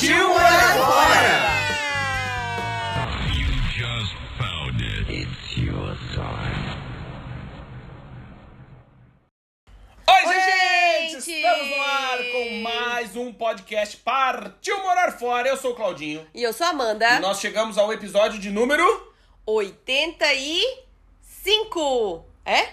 Partiu morar fora! Oi, Oi, gente! gente! Estamos no ar com mais um podcast Partiu Morar Fora. Eu sou o Claudinho. E eu sou a E Amanda. nós chegamos ao episódio de número... 85. É?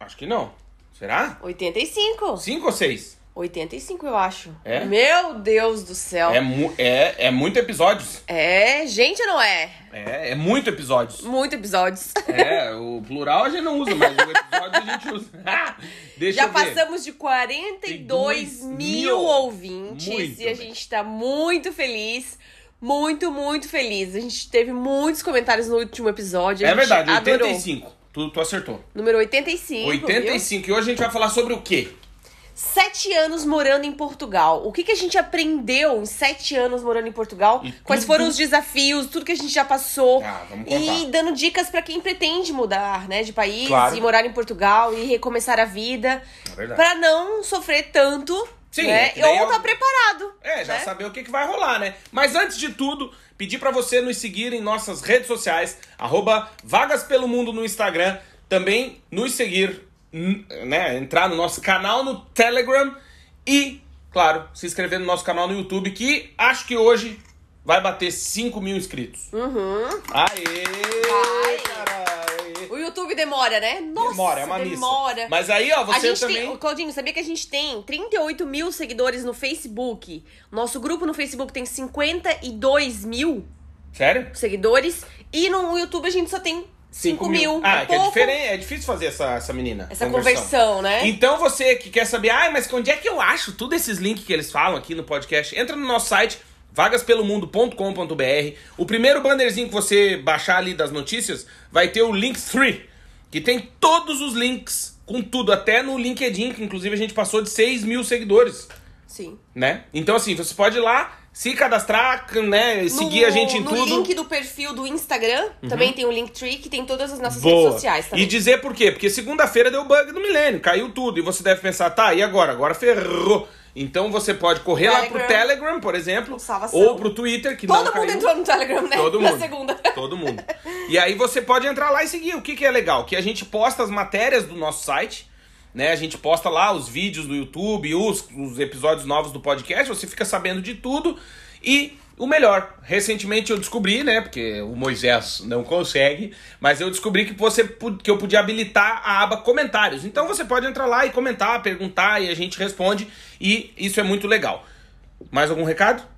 Acho que não. Será? 85. Cinco ou seis? 85, eu acho. É? Meu Deus do céu. É, mu é, é muito episódios. É, gente, não é? É, é muito episódios. Muito episódios. É, o plural a gente não usa, mas o episódio a gente usa. Deixa Já eu ver. passamos de 42 mil. mil ouvintes Muito e a gente tá muito feliz. Muito, muito feliz. A gente teve muitos comentários no último episódio. É verdade, adorou. 85. Tu, tu acertou. Número 85. 85. E hoje a gente vai falar sobre o quê? Sete anos morando em Portugal. O que, que a gente aprendeu em sete anos morando em Portugal? E Quais tudo- foram os desafios, tudo que a gente já passou. Ah, e dando dicas pra quem pretende mudar, né, de país Claro. e morar em Portugal e recomeçar a vida. É. Pra não sofrer tanto, Sim, né? é Ou eu- tá preparado. É, já né? saber o que, que vai rolar, né? Mas antes de tudo, pedir pra você nos seguir em nossas redes sociais, arroba Vagas Pelo Mundo no Instagram, também nos seguir, né? Entrar no nosso canal no Telegram e, claro, se inscrever no nosso canal no YouTube, que acho que hoje vai bater 5 mil inscritos. Uhum. Aê! Vai. O YouTube demora, né? Nossa, demora, é uma demora. missa. Mas aí, ó, a você gente também... tem, Claudinho, sabia que a gente tem 38 mil seguidores no Facebook? Nosso grupo no Facebook tem 52 mil Sério? seguidores. E no YouTube a gente só tem 5 mil. Ah, é que é diferente, é difícil fazer essa, essa menina. Essa conversão, né? Então você que quer saber, ah, mas onde é que eu acho tudo esses links que eles falam aqui no podcast? Entra no nosso site vagaspelomundo.com.br. O primeiro bannerzinho que você baixar ali das notícias vai ter o Linktree, que tem todos os links com tudo, até no LinkedIn, que inclusive a gente passou de 6 mil seguidores, Sim. né? Então assim, você pode ir lá, se cadastrar, né, seguir no, a gente em no tudo. Uhum. link do perfil do Instagram, também tem o Linktree, que tem todas as nossas Boa. redes sociais também. E dizer por quê? Porque segunda-feira deu bug do milênio, caiu tudo. E você deve pensar, tá, e agora? Agora ferrou. Então você pode correr lá pro Telegram. Telegram, por exemplo, Salvação. ou pro Twitter, que não Todo mundo caiu. entrou no Telegram, né? Todo Na mundo. segunda. Todo mundo. E aí você pode entrar lá e seguir. O que, que é legal? Que a gente posta as matérias do nosso site, né? A gente posta lá os vídeos do YouTube, os, os episódios novos do podcast, você fica sabendo de tudo. E o melhor, recentemente eu descobri, né? Porque o Moisés não consegue, mas eu descobri que você que eu podia habilitar a aba comentários. Então você pode entrar lá e comentar, perguntar e a gente responde. E isso é muito legal. Mais algum recado?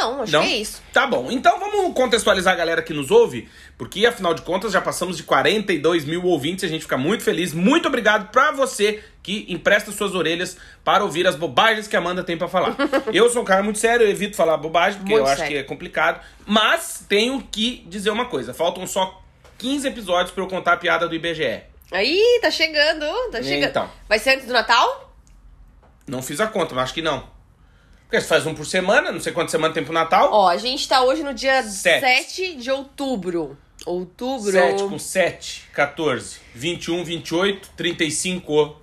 Não, acho Não? que é isso. Tá bom. Então vamos contextualizar a galera que nos ouve, porque afinal de contas já passamos de 42 mil ouvintes, a gente fica muito feliz. Muito obrigado pra você que empresta suas orelhas para ouvir as bobagens que a Amanda tem pra falar. eu sou um cara muito sério, eu evito falar bobagem, porque Muito eu acho sério. que é complicado. Mas tenho que dizer uma coisa: faltam só 15 episódios pra eu contar a piada do IBGE. Aí, tá chegando, tá chegando. Então. Vai ser antes do Natal? Não fiz a conta, mas acho que não. Porque você faz um por semana, não sei quantas semanas tem pro Natal. Ó, a gente tá hoje no dia Sete. 7 de outubro. Outubro. 7 com 7, 14, 21, 28, 35,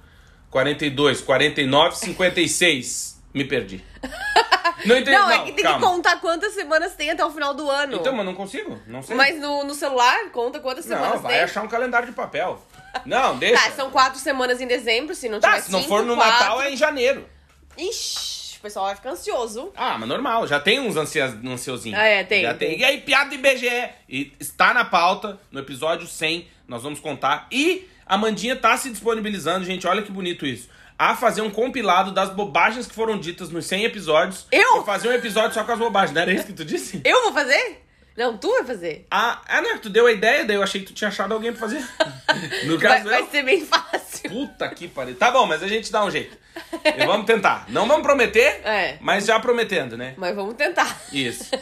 42, 49, 56. Me perdi. Não entendi. Não, é que tem calma. que contar quantas semanas tem até o final do ano. Então, mas não consigo. Não sei. Mas no, no celular, conta quantas semanas não, vai tem. achar um calendário de papel. Não, deixa. Tá, são quatro semanas em dezembro, se não Tá, tiver se não cinco, for no quatro. Natal é em janeiro. Ixi, o pessoal vai ficar ansioso. Ah, mas normal, já tem uns ansia, ansiosinhos. Ah, é, tem, Já tem. tem. E aí, piada do IBGE. E está na pauta, no episódio 100, nós vamos contar. E a Mandinha tá se disponibilizando, gente, olha que bonito isso. A fazer um compilado das bobagens que foram ditas nos 100 episódios. Eu? Vou fazer um episódio só com as bobagens, não era isso que tu disse? Eu vou fazer? Não, tu vai fazer. Ah, ah, não, tu deu a ideia, daí eu achei que tu tinha achado alguém pra fazer. No Vai, caso, vai eu. ser bem fácil. Puta que pariu. Tá bom, mas a gente dá um jeito. E vamos tentar. Não vamos prometer, É. mas já prometendo, né? Mas vamos tentar. Isso.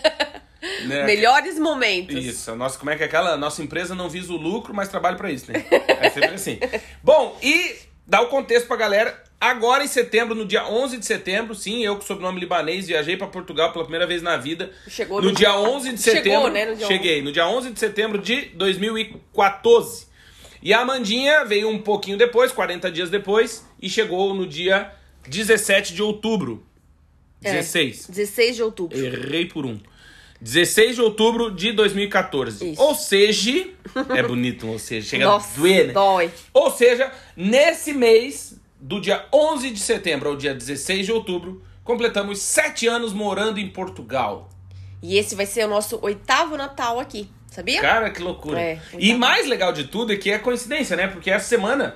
Né? Melhores momentos. Isso, nossa, como é que é aquela? Nossa empresa não visa o lucro, mas trabalha pra isso, né? É sempre assim. Bom, e dá o contexto pra galera. Agora em setembro, no dia 11 de setembro, sim, eu com sobrenome libanês viajei pra Portugal pela primeira vez na vida. Chegou no, no dia dia- 11 de Chegou, setembro. né, no dia cheguei, no dia 11 de setembro de 2014. E a Amandinha veio um pouquinho depois, 40 dias depois, e chegou no dia 17 de outubro. É. 16. 16 de outubro. Errei por um. 16 de outubro de 2014. Isso. Ou seja, é bonito, ou seja, chega Nossa, a doer, né? dói. Ou seja, nesse mês, do dia 11 de setembro ao dia 16 de outubro, completamos sete anos morando em Portugal. E esse vai ser o nosso oitavo Natal aqui, sabia? Cara, que loucura. É, e mais legal de tudo é que é coincidência, né? Porque essa semana,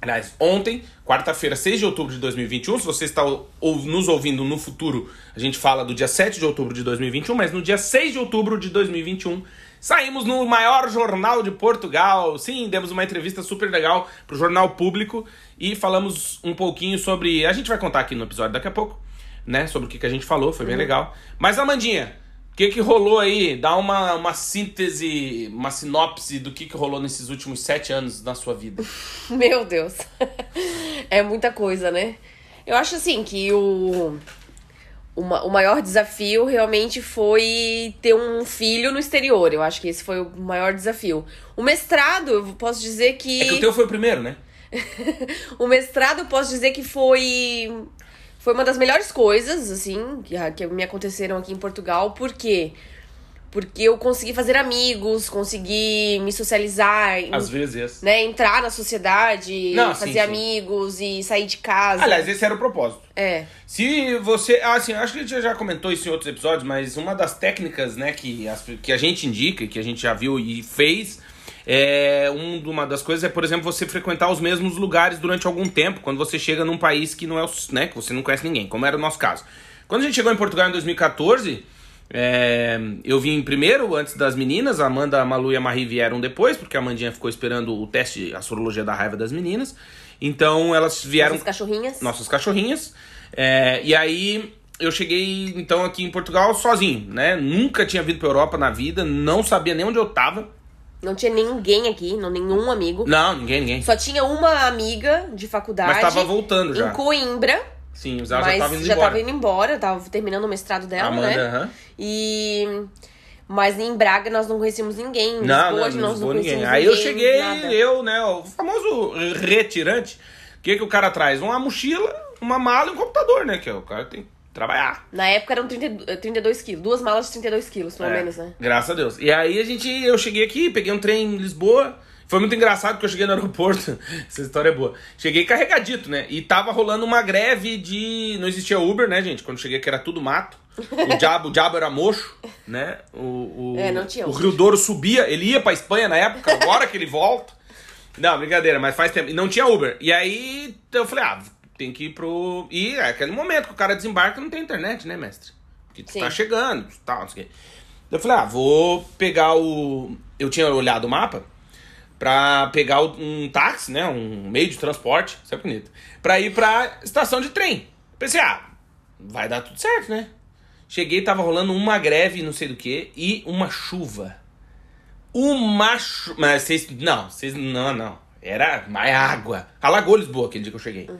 aliás, ontem, quarta-feira, 6 de outubro de 2021, se você está nos ouvindo no futuro, a gente fala do dia 7 de outubro de 2021, mas no dia 6 de outubro de 2021, saímos no maior jornal de Portugal. Sim, demos uma entrevista super legal pro Jornal Público e falamos um pouquinho sobre. A gente vai contar aqui no episódio daqui a pouco, né? Sobre o que, que a gente falou, foi bem legal. Mas, Amandinha, o que, que rolou aí? Dá uma, uma síntese, uma sinopse do que, que rolou nesses últimos sete anos na sua vida. Meu Deus. é muita coisa, né? Eu acho assim que o, o, ma- o maior desafio realmente foi ter um filho no exterior. Eu acho que esse foi o maior desafio. O mestrado, eu posso dizer que. É que o teu foi o primeiro, né? O mestrado, eu posso dizer que foi foi uma das melhores coisas, assim, que, que me aconteceram aqui em Portugal. Por quê? Porque eu consegui fazer amigos, consegui me socializar, Às vezes. né, entrar na sociedade, Não, fazer sim, sim. amigos e sair de casa. Aliás, esse era o propósito. é. Se você. Assim, acho que a gente já comentou isso em outros episódios, mas uma das técnicas, né, que, as- que a gente indica, que a gente já viu e fez, é. Um, uma das coisas é, por exemplo, você frequentar os mesmos lugares durante algum tempo, quando você chega num país que não é o. né, que você não conhece ninguém, como era o nosso caso. Quando a gente chegou em Portugal em 2014. É, eu vim primeiro, antes das meninas, a Amanda, a Malu e a Marie vieram depois, porque a Amandinha ficou esperando o teste, a sorologia da raiva das meninas. Então elas vieram Essas cachorrinhas. nossas cachorrinhas. É, e aí eu cheguei então aqui em Portugal sozinho, né? Nunca tinha vindo pra Europa na vida, não sabia nem onde eu tava. Não tinha ninguém aqui, não, nenhum amigo. Não, ninguém, ninguém. Só tinha uma amiga de faculdade. Mas tava voltando já. Em Coimbra. Sim, os já mas tava indo já embora. tava indo embora, tava terminando o mestrado dela, Amanda, né? aham. E. Mas em Braga nós não conhecemos ninguém. Em Não, Lisboa, não, não nós não ninguém. conhecemos Aí eu ninguém, cheguei, nada. eu, né, o famoso retirante. O que que o cara traz? Uma mochila, uma mala e um computador, né? Que é o cara tem que trabalhar. Na época eram 30, eh, 32 quilos. Duas malas de 32 quilos, pelo É, menos, né? Graças a Deus. E aí a gente, eu cheguei aqui, peguei um trem em Lisboa. Foi muito engraçado porque eu cheguei no aeroporto. Essa história é boa. Cheguei carregadito, né? E tava rolando uma greve de. Não existia Uber, né, gente? Quando cheguei aqui era tudo mato. O diabo, o diabo era mocho, né? O, o, É, não tinha O. Rio Douro subia, ele ia pra Espanha na época, agora que ele volta. Não, brincadeira, mas faz tempo. E não tinha Uber. E aí eu falei, ah, tem que ir pro. E é aquele momento que o cara desembarca não tem internet, né, mestre? Porque tu Sim. tá chegando, tal, não sei o quê. Eu falei, ah, vou pegar o. Eu tinha olhado o mapa pra pegar um táxi, né? Um meio de transporte, isso é bonito. Pra ir pra estação de trem. Pensei, ah, vai dar tudo certo, né? Cheguei, tava rolando uma greve, não sei do que, e uma chuva. Uma chuva. Mas vocês. Não, vocês. Não, não. Era mais água. Alagou Lisboa aquele dia que eu cheguei.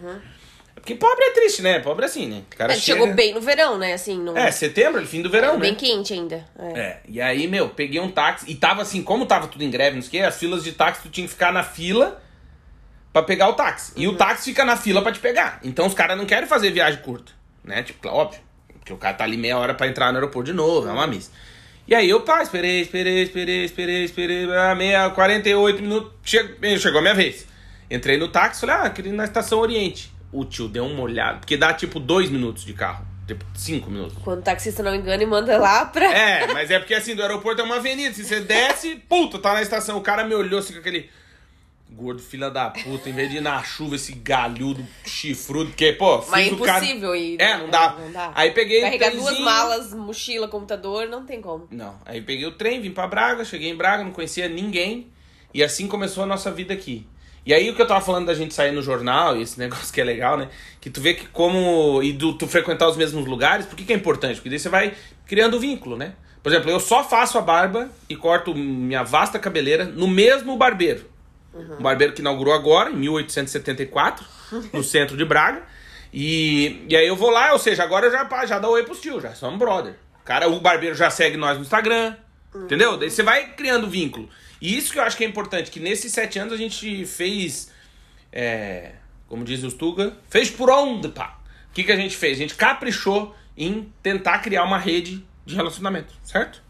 Porque pobre é triste, né? Pobre é assim, né? O cara Ele chega... chegou bem no verão, né? Assim, no... É, setembro, fim do verão, bem né? quente ainda. É. É, e aí, meu, peguei um táxi e tava assim, como tava tudo em greve, não sei o quê, as filas de táxi tu tinha que ficar na fila pra pegar o táxi. E o táxi fica na fila pra te pegar. Então os caras não querem fazer viagem curta, né? Tipo, óbvio, porque o cara tá ali meia hora pra entrar no aeroporto de novo, é uma missa. E aí eu, pá, esperei, esperei, esperei, esperei, esperei, ah, meia, 48 minutos, che- chegou a minha vez. Entrei no táxi, falei, ah, queria ir na Estação Oriente. O tio deu uma olhada, porque dá tipo dois minutos de carro, tipo cinco minutos. Quando o taxista não engana e manda lá pra. É, mas é porque assim, do aeroporto é uma avenida. Se você desce, puta, tá na estação. O cara me olhou assim com aquele. Gordo, filha da puta, em vez de ir na chuva, esse galhudo chifrudo, porque, pô, Mas é o cara- impossível ir. É, não dá. Não dá. Aí peguei Carregar duas malas, mochila, computador, não tem como. Não, aí peguei o trem, vim pra Braga, cheguei em Braga, não conhecia ninguém, e assim começou a nossa vida aqui. E aí o que eu tava falando da gente sair no jornal, esse negócio que é legal, né? Que tu vê que como. E do, tu frequentar os mesmos lugares, por que, que é importante? Porque daí você vai criando vínculo, né? Por exemplo, eu só faço a barba e corto minha vasta cabeleira no mesmo barbeiro. Um barbeiro que inaugurou agora, em 1874, no centro de Braga. E, e aí eu vou lá, ou seja, agora eu já, já dá oi pros tio, já somos brother. Cara, o barbeiro já segue nós no Instagram, entendeu? Daí você vai criando vínculo. E isso que eu acho que é importante, que nesses sete anos a gente fez, é, como dizem os Tuga, fez por onde, pá. O que, que a gente fez? A gente caprichou em tentar criar uma rede de relacionamento, certo?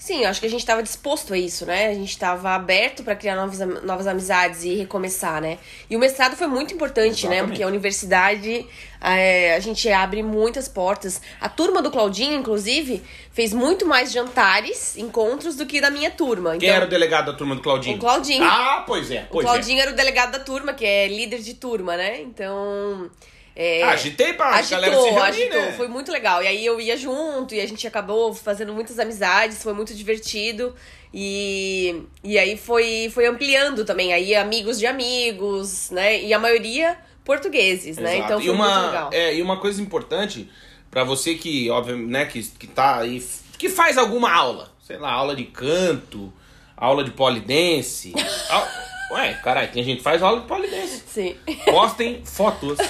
Sim, acho que a gente tava disposto a isso, né? A gente tava aberto pra criar novas, novas amizades e recomeçar, né? E o mestrado foi muito importante, né? Exatamente. Porque a universidade, é, a gente abre muitas portas. A turma do Claudinho, inclusive, fez muito mais jantares, encontros do que da minha turma. Quem Então, era o delegado da turma do Claudinho? O Claudinho. Ah, pois é, o pois é. Claudinho era o delegado da turma, que é líder de turma, né? Então. É, Ah, agitei pra galera se Agitou, reunir, agitou. né? Foi muito legal. E aí eu ia junto e a gente acabou fazendo muitas amizades, foi muito divertido. E, e aí foi, foi ampliando também. Aí amigos de amigos, né? E a maioria portugueses, né? Exato. Então foi e uma, muito legal. É, e uma coisa importante pra você que, óbvio, né, que, que tá aí, que faz alguma aula, sei lá, aula de canto, aula de polidense. Ué, caralho, tem gente que faz aula de polidense. Sim. Postem fotos.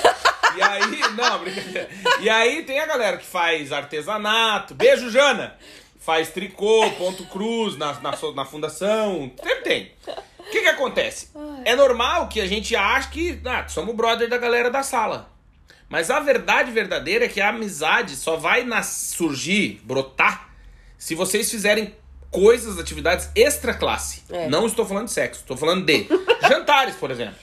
E aí, não, brincadeira. E aí tem a galera que faz artesanato. Beijo, Jana! Faz tricô, ponto cruz na, na, na fundação. Sempre tem. O que que acontece? É normal que a gente ache que ah, somos brother da galera da sala. Mas a verdade verdadeira é que a amizade só vai nas- surgir, brotar, se vocês fizerem coisas, atividades extra classe. É. Não estou falando de sexo, estou falando de jantares, por exemplo.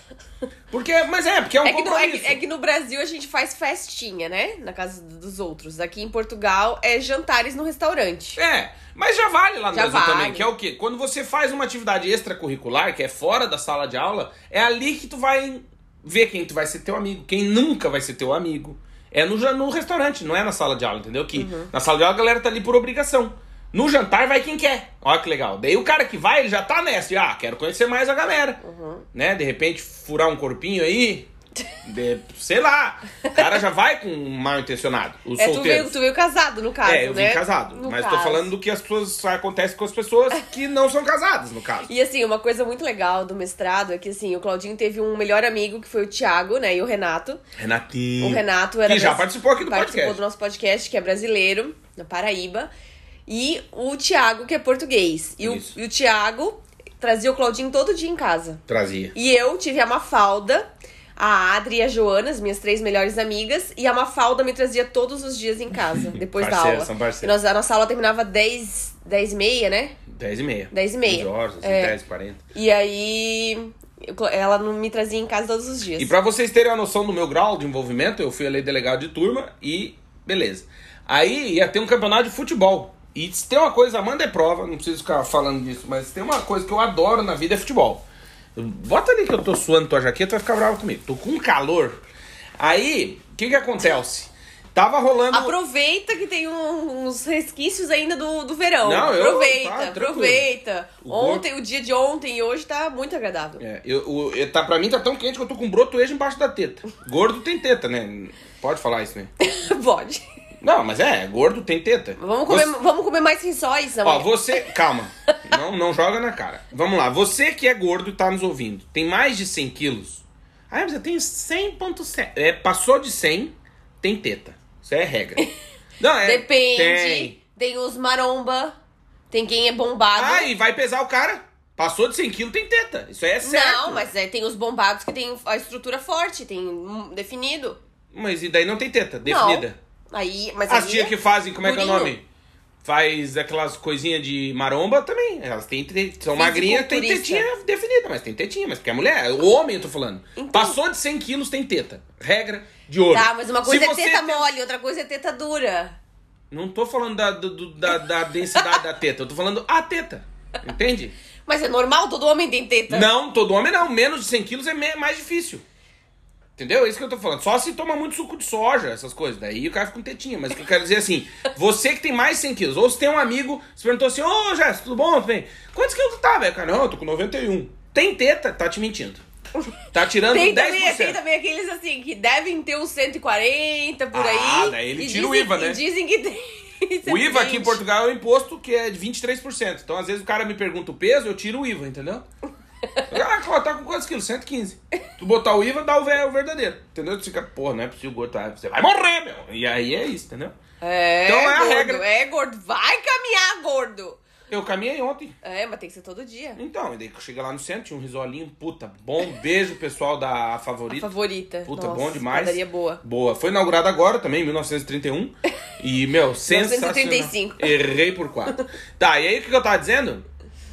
Porque, mas é, porque é um É que, no, é, que, é que no Brasil a gente faz festinha, né? Na casa dos outros. Aqui em Portugal é jantares no restaurante. É, mas já vale lá no Já Brasil também, vale. que é o quê? Quando você faz uma atividade extracurricular, que é fora da sala de aula, é ali que tu vai ver quem tu vai ser teu amigo, quem nunca vai ser teu amigo. É no, no restaurante, não é na sala de aula, entendeu? Que Uhum. na sala de aula a galera tá ali por obrigação. No jantar vai quem quer. Olha que legal. Daí o cara que vai, ele já tá nessa. de, Ah, quero conhecer mais a galera. Uhum. Né? De repente furar um corpinho aí. de- sei lá. O cara já vai com um mal intencionado. Os É, tu veio, tu veio casado, no caso, É, eu vim né? casado. No mas tô caso. falando do que as pessoas acontece com as pessoas que não são casadas, no caso. E assim, uma coisa muito legal do mestrado é que assim, o Claudinho teve um melhor amigo, que foi o Thiago, né? E o Renato. Renatinho. O Renato era. Que já participou aqui do participou podcast. do nosso podcast, que é brasileiro, na Paraíba. E o Thiago, que é português. E o, e o Thiago trazia o Claudinho todo dia em casa. Trazia. E eu tive a Mafalda, a Adri e a Joana, as minhas três melhores amigas. E a Mafalda me trazia todos os dias em casa, depois da aula. são E parceiras. nós, a nossa aula terminava 10, 10 e meia, né? 10 e meia. 10 e meia. 11 horas, assim, É. 10 e 40. E aí ela não me trazia em casa todos os dias. E pra vocês terem uma noção do meu grau de envolvimento, eu fui ali delegado de turma e beleza. Aí ia ter um campeonato de futebol. E se tem uma coisa, Amanda é prova, não preciso ficar falando disso, mas tem uma coisa que eu adoro na vida é futebol. Bota ali que eu tô suando tua jaqueta, vai ficar bravo comigo. Tô com calor. Aí, o que que acontece? Tava rolando... Aproveita que tem um- uns resquícios ainda do, do verão. Não, eu- aproveita, tá, aproveita. O Ontem, o dia de ontem e hoje tá muito agradável. É, eu, o- eu- tá, pra mim tá tão quente que eu tô com brotoejo embaixo da teta. Gordo tem teta, né? Pode falar isso, né? Pode. Não, mas é, gordo tem teta. Vamos comer, Você- vamos comer mais rissóis Ó, amanhã. você. Calma. Não, não joga na cara. Vamos lá. Você que é gordo e tá nos ouvindo, tem mais de 100 quilos. Ah, mas eu tenho 100,7. É, passou de 100, tem teta. Isso é regra. Não, é. Depende. Tem. Tem. os maromba. Tem quem é bombado. Ah, e vai pesar o cara. Passou de 100 quilos, tem teta. Isso aí é certo. Não, mas é, tem os bombados que tem a estrutura forte, tem definido. Mas e daí não tem teta, definida. Não. Aí, mas As aí tias que fazem, como é que é o durinho. nome? Faz aquelas coisinhas de maromba também. Elas têm, são magrinhas, tem tetinha definida, mas tem tetinha, mas porque é mulher. O homem, eu tô falando. Então- Passou de 100 quilos, tem teta. Regra de ouro. Tá, mas uma coisa Se é teta tem- mole, outra coisa é teta dura. Não tô falando da, do- da, da densidade da teta, eu tô falando a teta. Entende? Mas é normal, todo homem tem teta. Não, todo homem não. Menos de 100 quilos é mais difícil. Entendeu? É isso que eu tô falando. Só se toma muito suco de soja, essas coisas. Daí o cara fica com tetinha. Mas o que eu quero dizer é assim: você que tem mais de 100 quilos, ou se tem um amigo, você perguntou assim: Ô, Jéssica, tudo bom? Tudo bem? Quantos quilos tu tá, velho? Cara, não, eu tô com 91. Tem teta, tá te mentindo. Tá tirando Tem 10%. também, tem também aqueles assim que devem ter uns 140 por Ah, aí. daí ele tira o dizem- IVA, né? E dizem que tem. O IVA aqui em 120. Portugal é o imposto que é de 23%. Então, às vezes, o cara me pergunta o peso, eu tiro o IVA, entendeu? Ah, Cláudio, tá com quantos quilos? 115. Tu botar o IVA, dá o ve- o verdadeiro. Entendeu? Tu fica, pô, não é possível gordo. tá? Você vai morrer, meu. E aí é isso, entendeu? É, Então é a gordo, regra. É gordo. Vai caminhar, gordo. Eu caminhei ontem. É, mas tem que ser todo dia. Então, e daí que eu cheguei lá no centro, tinha um risolinho, puta, bom. Beijo, pessoal da A Favorita. favorita. Puta, Nossa, bom demais. Padaria boa. Boa. Foi inaugurado agora também, em 1931. E, meu, sensacional. 1935. Errei por quatro. Tá, e aí o que eu tava dizendo?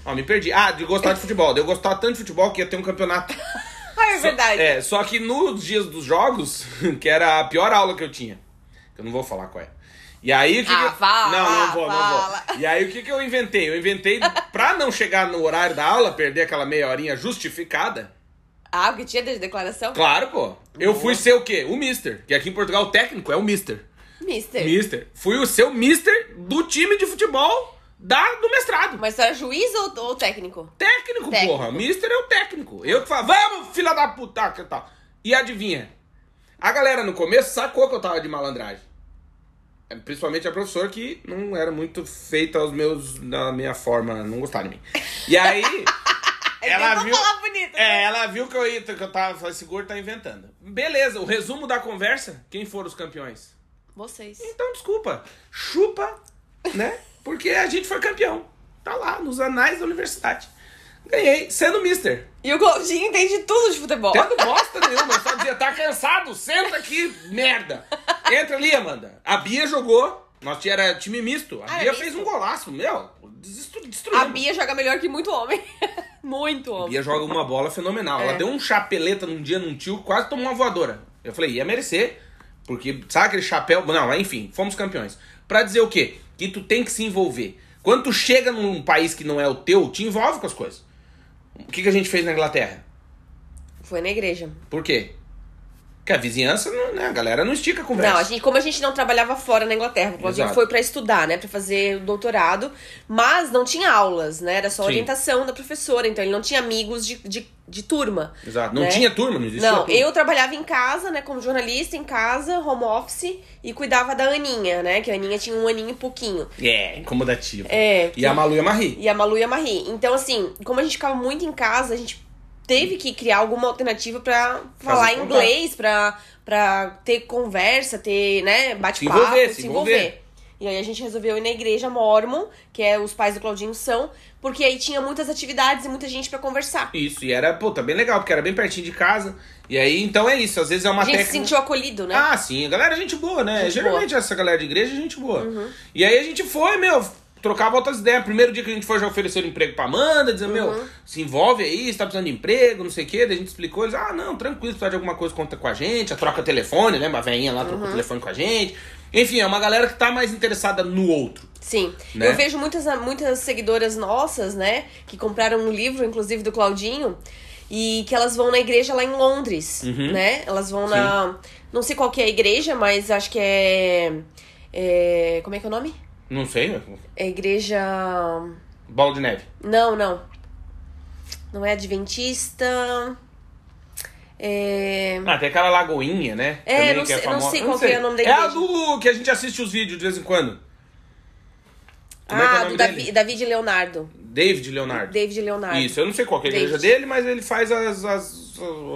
Ó, me perdi. Ah, de gostar de futebol. Eu gostava tanto de futebol que ia ter um campeonato. Ah, é Só- verdade. É, só que nos dias dos jogos, que era a pior aula que eu tinha. Que eu não vou falar qual é. E aí o que, Ah, que eu... fala, Não, não vou, fala. não vou. E aí o que, que eu inventei? Eu inventei, pra não chegar no horário da aula, perder aquela meia horinha justificada. Ah, o que tinha de declaração? Claro, pô. Eu fui ser o quê? O Mister. Que aqui em Portugal o técnico é o Mister. Mister. Mister. Fui o seu Mister do time de futebol da, do mestrado. Mas era juiz ou, ou técnico? Técnico, Técnico. porra. Mister é o técnico. Eu que falo, vamos, filha da puta, que tal. E adivinha? A galera no começo sacou que eu tava de malandragem. É, Principalmente a professora que não era muito feita aos meus, na minha forma, não gostava de mim. E aí, ela Tentou viu... bonito. É, ela viu que eu, ia, que eu tava, falei, esse gordo tá inventando. Beleza, o resumo da conversa, quem foram os campeões? Vocês. Então, desculpa, chupa, né? Porque a gente foi campeão. Tá lá, nos anais da universidade. Ganhei, sendo mister. E o Claudinho entende tudo de futebol. Tendo bosta nenhuma, só dizia, tá cansado, senta aqui, merda. Entra ali, Amanda. A Bia jogou, nós tinha era time misto. A Ah, Bia fez um golaço, meu, destru- destruiu. A Bia joga melhor que muito homem. muito A homem. Bia joga uma bola fenomenal. Ela É. deu um chapeleta num dia num tio, quase tomou uma voadora. Eu falei, ia merecer, porque sabe aquele chapéu. Não, enfim, fomos campeões. Pra dizer o quê? Que tu tem que se envolver. Quando tu chega num país que não é o teu, te envolve com as coisas. O que, que a gente fez na Inglaterra? Foi na igreja. Por quê? Porque a vizinhança, não- né, a galera não estica a conversa. Não, a gente, como a gente não trabalhava fora na Inglaterra, Claudinho Exato. foi pra estudar, né, Pra fazer o doutorado, mas não tinha aulas, né, era só Sim. orientação da professora, então ele não tinha amigos de, de, de turma. Exato. Não né? tinha turma, não existia Não, turma. eu trabalhava em casa, né, como jornalista em casa, home office, e cuidava da Aninha, né, que a Aninha tinha um aninho e pouquinho. É, incomodativo. É. E a Malu e a Marie. E a Malu e a Marie. Então, assim, como a gente ficava muito em casa, a gente teve que criar alguma alternativa pra falar inglês, pra, pra ter conversa, ter, né, bate-papo, Se envolver, se, se envolver. E aí a gente resolveu ir na igreja Mormon, que é os pais do Claudinho são, porque aí tinha muitas atividades e muita gente pra conversar. Isso, e era, puta, bem legal, porque era bem pertinho de casa. E aí, então é isso. Às vezes é uma A gente se técnica. sentiu acolhido, né? Ah, sim, a galera é gente boa, né? Gente Uhum. Geralmente essa galera de igreja é gente boa. E aí a gente foi, meu, trocava outras ideias. Primeiro dia que a gente foi, já ofereceram emprego pra Amanda, dizendo, Uhum. meu, se envolve aí, você tá precisando de emprego, não sei o quê. Daí a gente explicou, eles, ah, não, tranquilo, se precisar de alguma coisa, conta com a gente. A troca telefone, lembra? A veinha lá Uhum. trocou telefone com a gente. Enfim, é uma galera que tá mais interessada no outro. Sim. Né? Eu vejo muitas, muitas seguidoras nossas, né, que compraram um livro, inclusive do Claudinho, e que elas vão na igreja lá em Londres, Uhum. né? Elas vão na. Não sei qual que é a igreja, mas acho que é. é como é que é o nome? Não sei, É igreja. bola de neve. Não, não. Não é adventista. É. Ah, tem aquela lagoinha, né? É, Também não é sei- eu não sei qual que é o nome da É a igreja. do que a gente assiste os vídeos de vez em quando. Como é é ah, nome do dele? Davi, David Leonardo. David Leonardo. David Leonardo. Isso, eu não sei qual que é a igreja David. dele, mas ele faz as, as-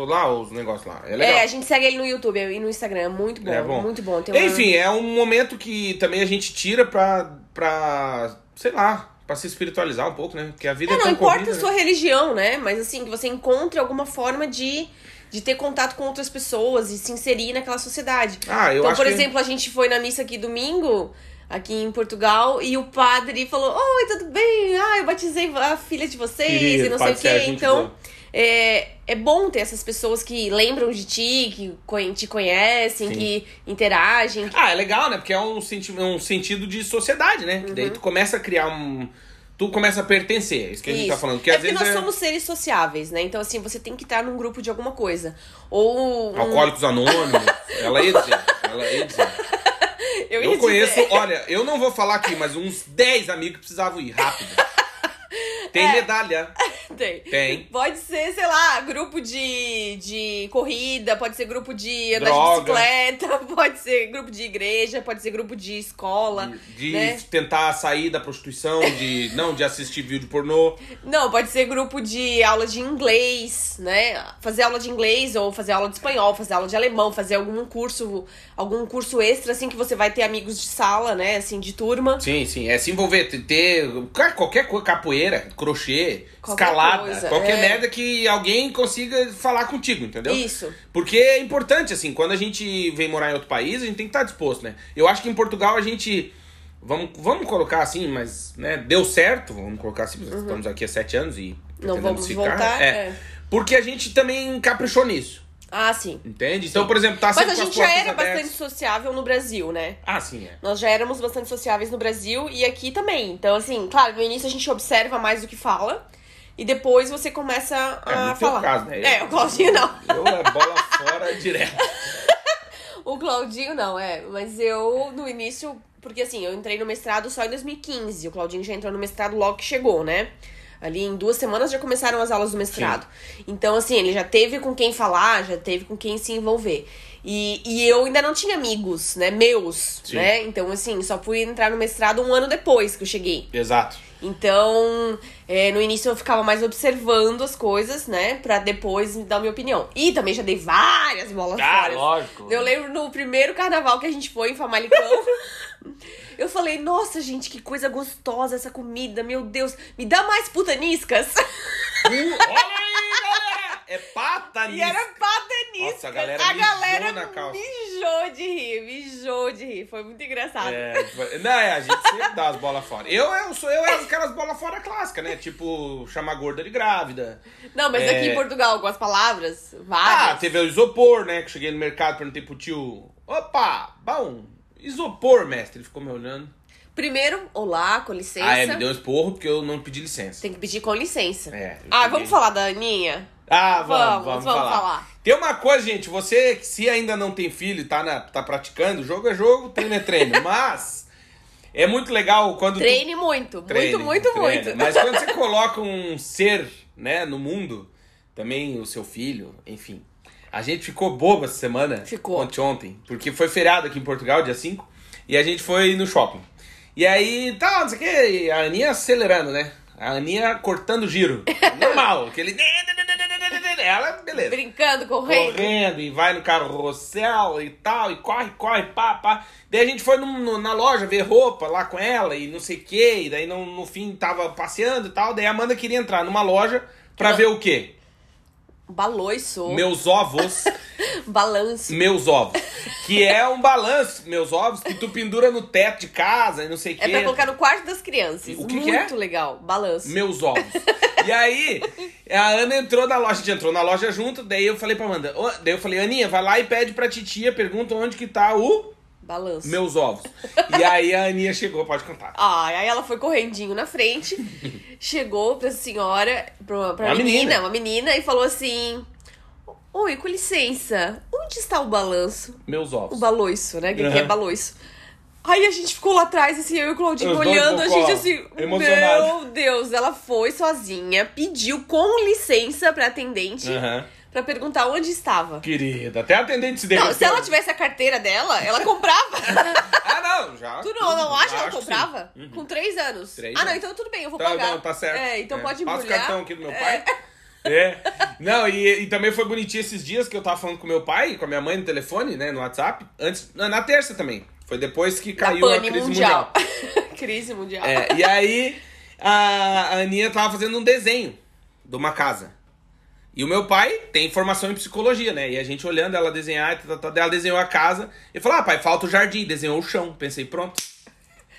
lá os negócios lá. É legal. É, a gente segue ele no YouTube e no Instagram. É muito bom. É bom. Muito bom. Tem uma- Enfim, é um momento que também a gente tira pra, pra sei lá, pra se espiritualizar um pouco, né? Porque a vida É, é, não importa corrida, a né? sua religião, né? Mas assim, que você encontre alguma forma de, de ter contato com outras pessoas e se inserir naquela sociedade. Ah, eu então, acho por que- exemplo, a gente foi na missa aqui domingo, aqui em Portugal, e o padre falou: Oi, tudo bem? Ah, eu batizei a filha de vocês Querido, e não sei o quê. Então. É, é bom ter essas pessoas que lembram de ti, que te conhecem, Sim. que interagem. Ah, é legal, né? Porque é um, senti um sentido de sociedade, né? Que Uhum. daí tu começa a criar um. Tu começa a pertencer. É isso que a gente tá falando. Que é às porque vezes nós é somos seres sociáveis, né? Então, assim, você tem que estar num grupo de alguma coisa. Ou. um- alcoólicos anônimos. ela ia dizer. Ela ia dizer. Eu, Eu conheço, dizer- olha, eu não vou falar aqui, mas uns 10 amigos que precisavam ir rápido. Tem É. medalha. Tem. Tem. Pode ser, sei lá, grupo de, de corrida, pode ser grupo de andar Droga. de bicicleta, pode ser grupo de igreja, pode ser grupo de escola. De né? tentar sair da prostituição, de não de assistir vídeo pornô. Não, pode ser grupo de aula de inglês, né? Fazer aula de inglês ou fazer aula de espanhol, fazer aula de alemão, fazer algum curso, algum curso extra, assim, que você vai ter amigos de sala, né? Assim, de turma. Sim, sim. É se envolver, ter- qualquer coisa, capoeira, crochê, Qualquer escalada, coisa, qualquer é. merda que alguém consiga falar contigo, entendeu? Isso. Porque é importante, assim, quando a gente vem morar em outro país, a gente tem que estar disposto, né? Eu acho que em Portugal a gente. Vamos, vamos colocar assim, mas né, deu certo, vamos colocar assim, estamos aqui há sete anos e Uhum. Não vamos voltar, É, é. Porque a gente também caprichou nisso, Ah, sim. entende? Então, por exemplo, tá Mas a gente já era abertas. bastante sociável no Brasil, né? Ah, sim, é. Nós já éramos bastante sociáveis no Brasil e aqui também. Então, assim, claro, no início a gente observa mais do que fala. E depois você começa É, a teu falar. caso, né? É, o Claudinho não. Eu é bola fora direto. O Claudinho não, é. Mas eu, no início, porque assim, eu entrei no mestrado só em 2015. O Claudinho já entrou no mestrado logo que chegou, né? Ali em duas semanas já começaram as aulas do mestrado. Então, assim, ele já teve com quem falar, já teve com quem se envolver. E, e eu ainda não tinha amigos, né? Meus, Sim. né? Então, assim, só fui entrar no mestrado um ano depois que eu cheguei. Exato. Então, é, no início eu ficava mais observando as coisas, né? Pra depois dar minha opinião. E também já dei várias bolas Ah, fora. lógico. Eu lembro no primeiro carnaval que a gente foi em Famalicão. eu falei, nossa, gente, que coisa gostosa essa comida. Meu Deus, me dá mais putaniscas. Uh, olha! É pata E era pataniscas. Nossa, a galera a mijou galera na calça. mijou de rir, mijou de rir. Foi muito engraçado. É, foi- não, é, a gente sempre dá as bolas fora. Eu, eu sou eu, é aquelas bolas fora clássicas, né? Tipo, chamar gorda de grávida. Não, mas É. aqui em Portugal, algumas palavras, Ah, várias. teve o isopor, né? Que eu cheguei no mercado, perguntei pro tio. Opa, bom, isopor, mestre. Ele ficou me olhando. Primeiro, olá, com licença. Ah, é, me deu um esporro porque eu não pedi licença. Tem que pedir com licença. É, eu ah, peguei. vamos falar da Aninha? Ah, vamos, Vamos, vamos, vamos falar. falar. Tem uma coisa, gente, você que se ainda não tem filho e tá, na, tá praticando, jogo é jogo, treino é treino. Mas é muito legal quando tu Treine muito, Treine, muito, muito, treine. muito. Mas quando você coloca um ser, né, no mundo, também o seu filho, enfim. A gente ficou bobo essa semana. Ficou. Ontem, ontem. Porque foi feriado aqui em Portugal, dia 5. E a gente foi no shopping. E aí, tá, não sei o que, a Aninha acelerando, né? A Aninha cortando giro. Normal, aquele... Ela, beleza Brincando, correndo. correndo e vai no carrossel e tal, e corre, corre, pá, pá. Daí a gente foi no- na loja ver roupa lá com ela e não sei o que, e daí no, no fim tava passeando e tal. Daí a Amanda queria entrar numa loja pra Não. ver o quê? Baloiço. Meus ovos, Balanço. meus ovos. Que é um balanço, meus ovos, que tu pendura no teto de casa e não sei o É que. pra colocar no quarto das crianças. O que que é? Muito legal. Balanço. Meus ovos. E aí, a Ana entrou na loja, a gente entrou na loja junto, daí eu falei pra Amanda, daí eu falei, Aninha, vai lá e pede pra titia, pergunta onde que tá o Balanço. meus ovos. E aí a Aninha chegou, pode contar. Ai, aí ela foi correndinho na frente, chegou pra senhora, pra, pra Uma menina, menina. uma menina, e falou assim: Oi, com licença, onde está o balanço? Meus O ovos. baloiço, né? Que aqui é Uhum. baloiço. Aí a gente ficou lá atrás, assim, eu e o Claudinho Os olhando, a gente assim, meu Deus, ela foi sozinha, pediu com licença pra atendente Aham. Pra perguntar onde estava. Querida, até a atendente se Não, derreteu. se ela tivesse a carteira dela, ela comprava. Ah, não, já. Tu não, não acha que ela comprava? Uhum. Com três anos. Três ah, não, anos. então tudo bem, eu vou Tá, pagar. não, tá certo. É, então É. pode Passa embrulhar. o cartão aqui do meu É. pai. É. Não, e, e também foi bonitinho esses dias que eu tava falando com meu pai, com a minha mãe no telefone, né, no WhatsApp. Antes, na, terça também. Foi depois que caiu a crise mundial. mundial. crise mundial. É, e aí a, a Aninha tava fazendo um desenho de uma casa. E o meu pai tem formação em psicologia, né? E a gente olhando ela desenhar, tá, tá, tá, ela desenhou a casa e falou: Ah, pai, falta o jardim, desenhou o chão. Pensei, pronto.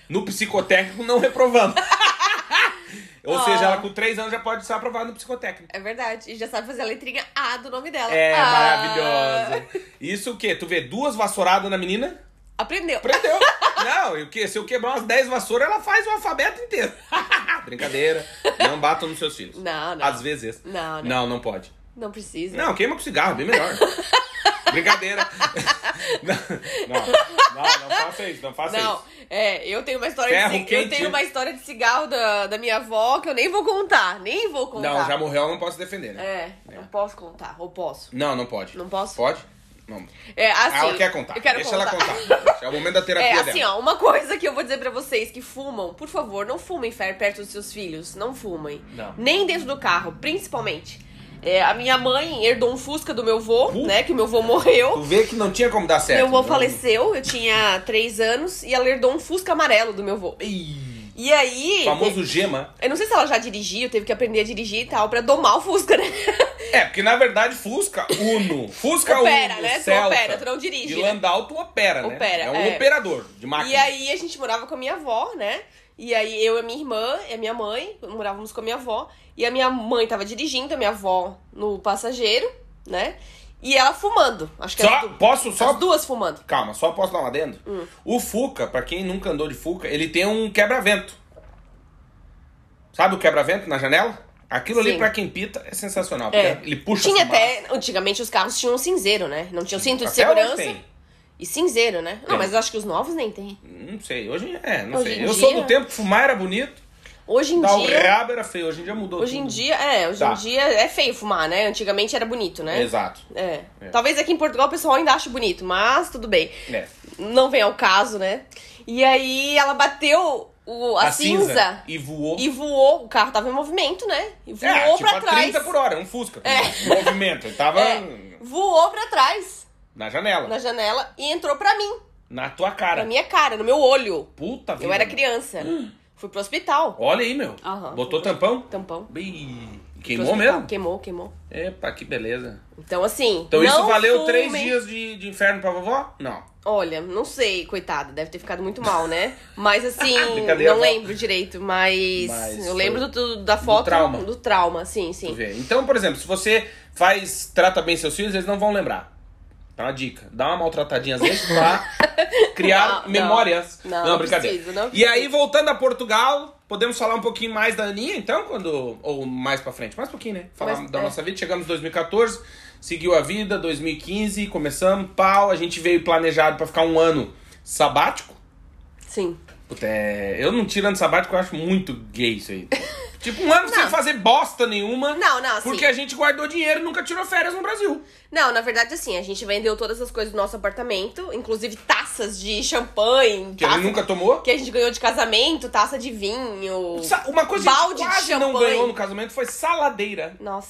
No psicotécnico não reprovamos. Ou Ah. seja, ela com três anos já pode ser aprovada no psicotécnico. É verdade. E já sabe fazer a letrinha A do nome dela. É Ah. maravilhosa. Isso o quê? Tu vê duas vassouradas na menina? Aprendeu. Aprendeu. Não, e o quê? Se eu quebrar umas 10 vassouras, ela faz o alfabeto inteiro. Brincadeira. Não batam nos seus filhos. Não, não. Às vezes. Não, não. Não, não pode. Não precisa. Não, queima com cigarro, bem melhor. Brincadeira. Não, não, não, não faça isso, não faça Não, isso. é, eu tenho uma história Ferro de ci- quente. Eu tenho uma história de cigarro da, da minha avó que eu nem vou contar. Nem vou contar. Não, já morreu, eu não posso defender, né? É, não posso contar. Ou posso? Não, não pode. Não posso? Pode? Não. É, assim. Ah, ela quer contar. Eu quero Deixa contar. ela contar. É o momento da terapia É, assim, dela. ó, uma coisa que eu vou dizer pra vocês que fumam, por favor, não fumem perto dos seus filhos. Não fumem. Não. Nem dentro do carro, principalmente. É, a minha mãe herdou um Fusca do meu vô, Uh. né? Que o meu vô morreu. Tu vê que não tinha como dar certo. Meu avô Não- faleceu, eu tinha três anos, e ela herdou um Fusca amarelo do meu vô. Ih, E aí. famoso gema. Eu não sei se ela já dirigiu, teve que aprender a dirigir e tal, pra domar o Fusca, né? É, porque na verdade Fusca, Uno. Fusca Opera, Uno, né? Tu Celta. opera, tu não dirige, E né? Landau tu opera, né? Opera, é um é. operador de máquina. E aí a gente morava com a minha avó, né? E aí eu e a minha irmã e a minha mãe morávamos com a minha avó. E a minha mãe tava dirigindo, a minha avó no passageiro, né? E ela fumando. Acho que Só, du- posso só... as duas fumando. Calma, só posso dar um adendo? Hum. O Fuca, pra quem nunca andou de Fuca, ele tem um quebra-vento. Sabe o quebra-vento na janela? Aquilo ali, Sim. pra quem pita, é sensacional. É. Ele puxa Tinha até. Antigamente os carros tinham um cinzeiro, né? Não tinham cinto de Até segurança. E cinzeiro, né? Não, mas eu acho que os novos nem tem. Não sei, hoje é, não Hoje sei. Eu sou dia- do tempo que fumar era bonito, Hoje em o dia. rabo era feio. Hoje em dia mudou Hoje em tudo. dia, é, hoje Tá. em dia é feio fumar, né? Antigamente era bonito, né? Exato. É. É. Talvez aqui em Portugal o pessoal ainda ache bonito, mas tudo bem. É. Não vem ao caso, né? E aí ela bateu o, a, cinza, e voou. e voou. O carro tava em movimento, né? E voou é, tipo pra a trás. 30 por hora, um Fusca. Movimento. Ele tava É, voou pra trás na janela. na janela e entrou pra mim, Na tua cara. na minha cara, no meu olho. Puta vida. Eu era criança. Fui pro hospital. Olha aí, meu. Aham. Botou tampão? Tampão. Fui Queimou pro hospital. mesmo? Queimou, queimou. Epa, que beleza. Então, assim. Então isso não valeu três fumem. dias de, de inferno pra vovó? Não. Olha, não sei, coitada, deve ter ficado muito mal, né? Mas assim, Brincadeira, não vó. lembro direito, mas, Mas eu lembro do, do- da foto trauma. do trauma, sim, sim. Vê. Então, por exemplo, se você faz, trata bem seus filhos, eles não vão lembrar. Tá uma dica. Dá uma maltratadinha às vezes pra criar Não, memórias. não, não brincadeira. preciso, não e aí, voltando a Portugal, podemos falar um pouquinho mais da Aninha, então, quando. Ou mais pra frente? Mais um pouquinho, né? Falar Mais- da é. nossa vida. Chegamos em 2014, seguiu a vida, 2015, começamos, pau. A gente veio planejado pra ficar um ano sabático. Sim. Puta, é, eu não tiro ano sabático, eu acho muito gay isso aí. tipo, um ano sem Não. fazer bosta nenhuma. Não, não, assim. Porque a gente guardou dinheiro e nunca tirou férias no Brasil. Não, na verdade, assim, a gente vendeu todas as coisas do nosso apartamento, inclusive taças de champanhe, Que taça ele nunca tomou. que a gente ganhou de casamento, taça de vinho. Sa- Uma coisa que a gente quase não ganhou no casamento foi saladeira. Nossa,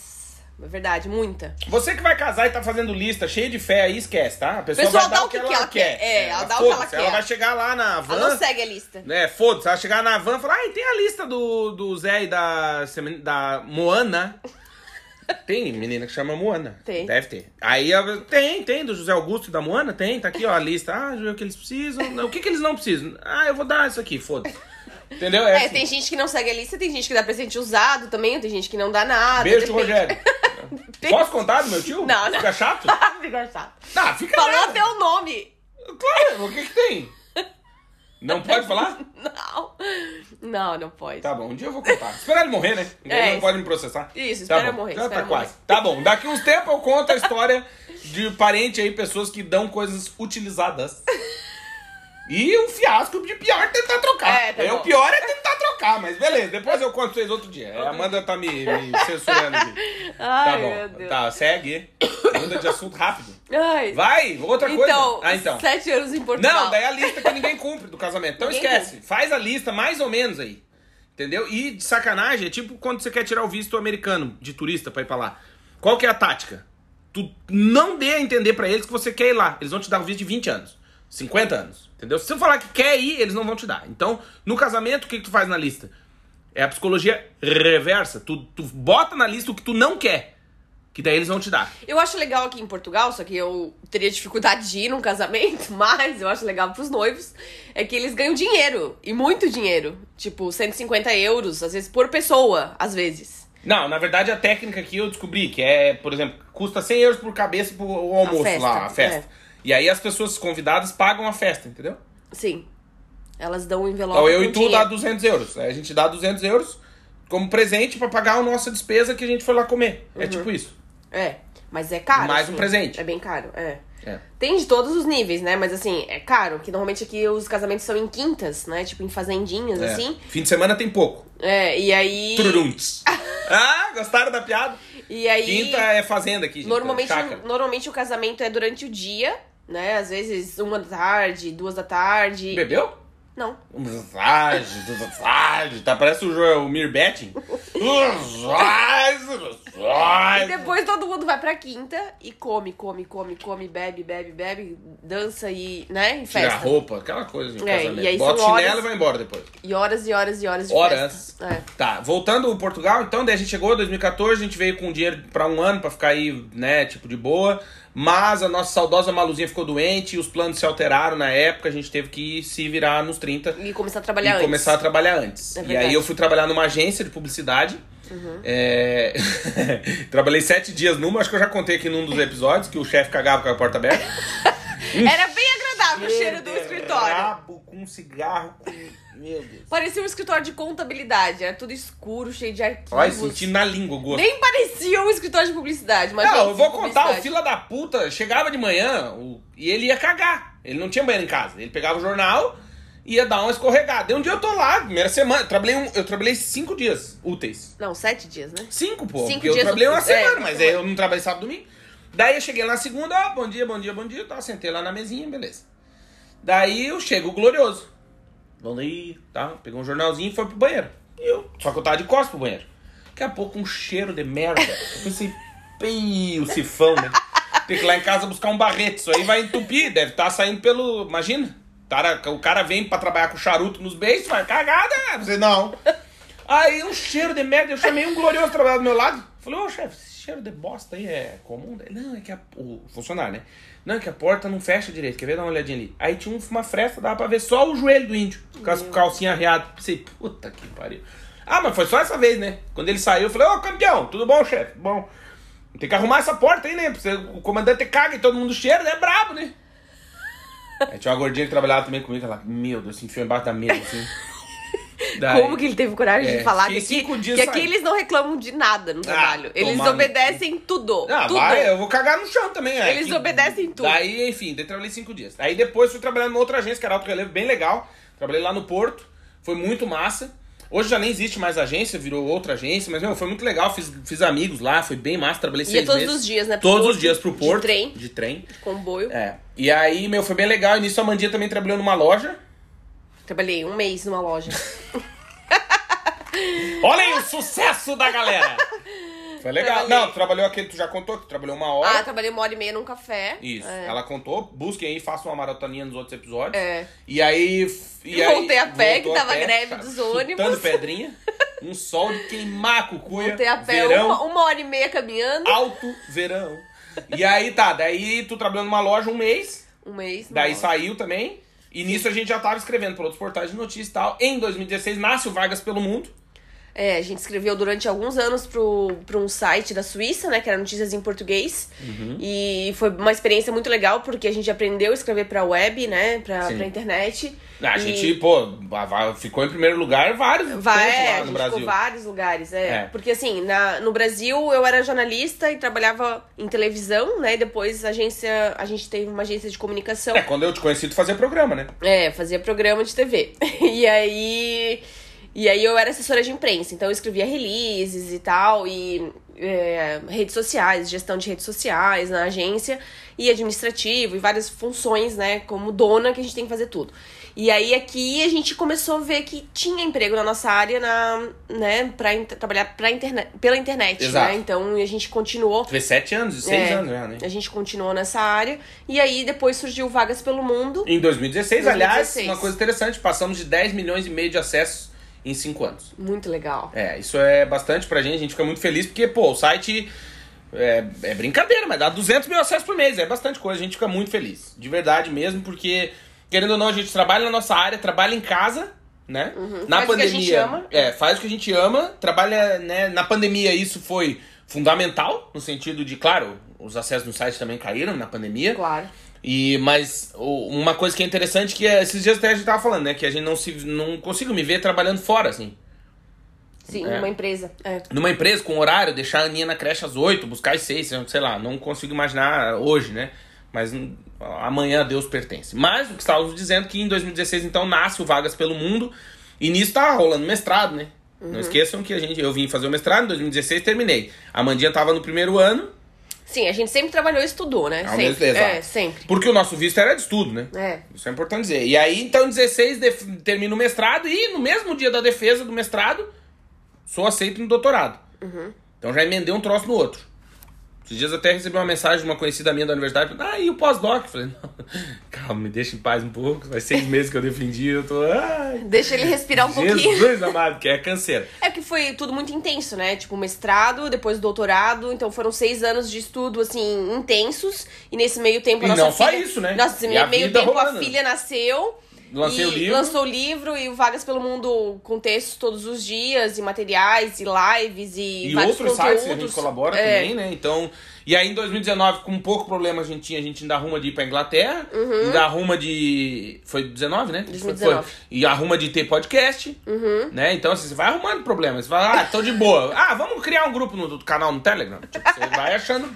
é verdade, muita. Você que vai casar e tá fazendo lista cheia de fé aí, esquece, tá? A pessoa, Pessoa vai dá dar o que que ela quer. É, ela dá o que ela quer. Ela vai chegar lá na Ela van. não segue a lista. É, foda-se. Ela vai chegar na van e falar, ai, tem a lista do, do Zé e da, da Moana. Tem menina que chama Moana. Tem. Deve ter. Aí ela- tem, tem, do José Augusto e da Moana, tem, tá aqui, ó, a lista. Ah, o que eles precisam. O que, que eles não precisam? Ah, eu vou dar isso aqui, foda-se. Entendeu? É, assim. tem gente que não segue a lista, tem gente que dá presente usado também, tem gente que não dá nada. Beijo, depende. Rogério. Posso contar do meu tio? Não, não. Fica chato? Fica chato. Tá, fica Falou nada. até o nome. Claro, o que que tem? Não pode falar? Não. Não, não pode. Tá bom, um dia eu vou contar. Esperar ele morrer, né? Ele É, não pode me processar. Isso, Tá espera bom, morrer, Já tá quase. morrer. Tá bom, daqui uns tempos eu conto a história de parente aí, pessoas que dão coisas utilizadas. E um fiasco de pior tentar trocar. É, tá bom. o pior é tentar trocar, mas beleza, depois eu conto pra vocês outro dia. A Amanda tá me, me censurando aqui. Ai, tá bom. meu Deus. Tá, segue. Muda de assunto rápido. Ai. Vai, outra coisa. Então, Ah, então. sete anos em Portugal. Não, daí é a lista que ninguém cumpre do casamento. Então Ninguém esquece. Faz a lista mais ou menos aí. Entendeu? E de sacanagem, é tipo quando você quer tirar o visto americano de turista pra ir pra lá. Qual que é a tática? Tu não dê a entender pra eles que você quer ir lá. Eles vão te dar um visto de 20 anos, 50 anos. Entendeu? Se você falar que quer ir, eles não vão te dar. Então, no casamento, o que, que tu faz na lista? É a psicologia reversa. Tu, tu bota na lista o que tu não quer. Que daí eles vão te dar. Eu acho legal aqui em Portugal, só que eu teria dificuldade de ir num casamento, mas eu acho legal pros noivos, é que eles ganham dinheiro, e muito dinheiro. Tipo, 150 euros, às vezes, por pessoa, às vezes. Não, na verdade a técnica que eu descobri, que é, por exemplo, custa 100 euros por cabeça pro almoço festa, lá, a festa. é. E aí as pessoas convidadas pagam a festa, entendeu? Sim. Elas dão um envelope. Então eu e tu dinheiro. dá 200 euros. Aí a gente dá 200 euros como presente pra pagar a nossa despesa que a gente foi lá comer. É Uhum. tipo isso. É, mas é caro. Mais um assim. presente. É bem caro, é. É. Tem de todos os níveis, né? Mas assim, é caro, que normalmente aqui os casamentos são em quintas, né? Tipo em fazendinhas, É. assim. Fim de semana tem pouco. É, e aí. Tururunts. ah, gostaram da piada? E aí. Quinta é fazenda aqui, gente. Normalmente, chácara. normalmente o casamento é durante o dia, né? Às vezes uma da tarde, duas da tarde. Bebeu? Não. Massagem, massagem. Tá, parece o, o. Massagem, E depois todo mundo vai pra quinta e come, come, come, come, bebe, bebe, bebe, dança e, né? E Tira a festa. roupa, aquela coisa de É, casamento. e aí Bota o são chinelo horas- e vai embora depois. E horas e horas e horas de Horas. festa. É. Tá, voltando ao Portugal, então, daí a gente chegou em 2014, a gente veio com dinheiro pra um ano pra ficar aí, né, tipo, de boa. Mas a nossa saudosa Maluzinha ficou doente e os planos se alteraram na época, a gente teve que se virar nos 30 E começar a trabalhar e antes. começar a trabalhar antes. É e aí eu fui trabalhar numa agência de publicidade. Uhum. É, Trabalhei sete dias numa, acho que eu já contei aqui num dos episódios, que o chefe cagava com a porta aberta. Era bem agradável o cheiro do escritório. Rabo com cigarro, com... Meu Deus. Parecia um escritório de contabilidade. Era tudo escuro, cheio de arquivos. Olha, senti na língua o gosto. Nem parecia um escritório de publicidade. Mas Não, eu vou contar, o fila da puta chegava de manhã o- e ele ia cagar. Ele não tinha banheiro em casa. Ele pegava o jornal e ia dar uma escorregada. E um dia eu tô lá, primeira semana. Eu trabalhei, um- eu trabalhei cinco dias úteis. Não, sete dias, né? Cinco, pô. Cinco porque eu dias trabalhei uma úteis, é, semana, uma mas aí eu não trabalhei sábado e domingo. Daí eu cheguei lá na segunda, ó, bom dia, bom dia, bom dia. Tá, sentei lá na mesinha, beleza. Daí eu chego glorioso. Vamos aí, tá? Pegou um jornalzinho e foi pro banheiro. Eu, só que eu tava de costas pro banheiro. Daqui a pouco um cheiro de merda. Eu pensei, bem, o sifão, né? Tem que ir lá em casa buscar um barrete. Isso aí vai entupir, deve estar saindo pelo. Imagina. O cara, o cara vem pra trabalhar com charuto nos beijos, vai cagada. Você não. Aí um cheiro de merda, eu chamei um glorioso trabalhar do meu lado. Falei, ô chefe, cheiro de bosta aí é comum? Daí, Não, é que a. O funcionário, né? Não, é que a porta não fecha direito. Quer ver? Dá uma olhadinha ali. Aí tinha um- uma fresta, dava pra ver só o joelho do índio. Com as calcinhas arreadas. Pensei, puta que pariu. Ah, mas foi só essa vez, né? Quando ele saiu, eu falei, ô campeão, tudo bom, chefe? Bom. Tem que arrumar essa porta aí, né? O comandante caga e todo mundo cheira, né? É brabo, né? Aí tinha uma gordinha que trabalhava também comigo, ela, meu Deus, se enfiou embaixo da mesa, assim. Daí- Como que ele teve coragem É, de falar que, fiquei aqui, cinco dias que aqui eles não reclamam de nada no trabalho. Eles tomar no obedecem tudo. Ah, tudo. vai, eu vou cagar no chão também. é. Eles Que- obedecem tudo. Daí, enfim, daí trabalhei cinco dias. Aí depois fui trabalhar numa outra agência, que era Alto Relevo, bem legal. Trabalhei lá no Porto, foi muito massa. Hoje já nem existe mais agência, virou outra agência, mas meu, foi muito legal, fiz, fiz amigos lá, foi bem massa, trabalhei seis todos meses. os dias, né, Todos Porto, os dias pro de Porto. trem. De trem. Comboio. É. E aí, meu, foi bem legal. E nisso a Mandinha também trabalhou numa loja. Trabalhei um mês numa loja. Olha aí o sucesso da galera! Foi legal. Trabalhei. Não, tu trabalhou aquele, tu já contou que tu trabalhou uma hora. ah, trabalhei uma hora e meia num café. Isso, É. ela contou, busquem aí, façam uma maratoninha nos outros episódios. É. E aí. E Eu voltei aí, a pé, que tava pé, greve dos ônibus. pedrinha. Um sol de queimar cucuia. Voltei a pé verão, uma, uma hora e meia caminhando. alto verão. E aí tá, daí tu trabalhou numa loja um mês, Um mês. daí numa saiu também. E nisso a gente já tava escrevendo para outros portais de notícias e tal. Em 2016 nasce o Vagas pelo Mundo. É, a gente escreveu durante alguns anos pro um site da Suíça, né? Que era Notícias em Português. Uhum. E foi uma experiência muito legal, porque a gente aprendeu a escrever pra web, né? Pra, Sim. pra internet. A E gente, pô, ficou em primeiro lugar vários Vai, é, a gente Brasil. ficou vários lugares, é. É. Porque assim, na, no Brasil eu era jornalista e trabalhava em televisão, né? E depois a agência, a gente teve uma agência de comunicação. É, quando eu te conheci, tu fazia programa, né? É, fazia programa de TV. e aí. E aí eu era assessora de imprensa, então eu escrevia releases e tal, e é, redes sociais, gestão de redes sociais na agência, e administrativo, e várias funções, né, como dona, que a gente tem que fazer tudo. E aí aqui a gente começou a ver que tinha emprego na nossa área, na, né, pra trabalhar pra internet, pela internet, Exato. né? Então a gente continuou. Fez sete anos, seis É, anos já, né? A gente continuou nessa área. E aí depois surgiu Vagas pelo Mundo. Em 2016, aliás, 2016. uma coisa interessante, passamos de 10 milhões e meio de acessos em 5 anos. Muito legal. É, isso é bastante pra gente, a gente fica muito feliz, porque, pô, o site é, é brincadeira, mas dá 200 mil acessos por mês, é bastante coisa, a gente fica muito feliz. De verdade mesmo, porque, querendo ou não, a gente trabalha na nossa área, trabalha em casa, né? Na Uhum. Faz o que a pandemia. gente ama. É, faz o que a gente ama, trabalha, né? Na pandemia isso foi fundamental, no sentido de, claro, os acessos no site também caíram na pandemia. Claro. E, mas uma coisa que é interessante que é, esses dias até a gente tava falando, né? Que a gente não se não consigo me ver trabalhando fora, assim. Sim, É. numa empresa. É. Numa empresa com horário, deixar a Aninha na creche às 8, buscar às 6, sei lá, não consigo imaginar hoje, né? Mas amanhã a Deus pertence. Mas o que estávamos dizendo que em 2016 então nasce o Vagas pelo Mundo e nisso tá rolando mestrado, né? Não esqueçam que a gente eu vim fazer o mestrado em 2016 terminei. A Mandinha tava no primeiro ano, Sim, a gente sempre trabalhou e estudou, né? ao sempre. mesmo exato. É, sempre. Porque o nosso visto era de estudo, né? É. Isso é importante dizer. E aí, então, em 16, def- termino o mestrado e no mesmo dia da defesa do mestrado, sou aceito no doutorado. Então já emendei um troço no outro. Esses dias até recebi uma mensagem de uma conhecida minha da universidade. Ah, e o pós-doc? Falei, não, calma, me deixa em paz um pouco. Faz seis meses que eu defendi, eu tô... Ai, Deixa ele respirar um pouquinho. Jesus amado, que é canseira. É que foi tudo muito intenso, né? Tipo, mestrado, depois doutorado. Então foram seis anos de estudo, assim, intensos. E nesse meio tempo E nossa não só filha... isso, né? Nossa, nesse meio tempo rolando. a filha nasceu. Lancei o livro. Lançou o livro e o Vagas pelo Mundo com textos todos os dias, e materiais, e lives, e, E vários outros conteúdos. sites que a gente colabora É. também, né? Então. E aí em 2019, com pouco problema a gente tinha, a gente ainda arruma de ir pra Inglaterra, Uhum. ainda arruma de. Foi 19, né? Foi- 2019. Foi. E arruma de ter podcast, Uhum. né? Então assim, você vai arrumando problemas. Você vai, ah, tô de boa. Ah, vamos criar um grupo no do canal no Telegram? Tipo, você vai achando.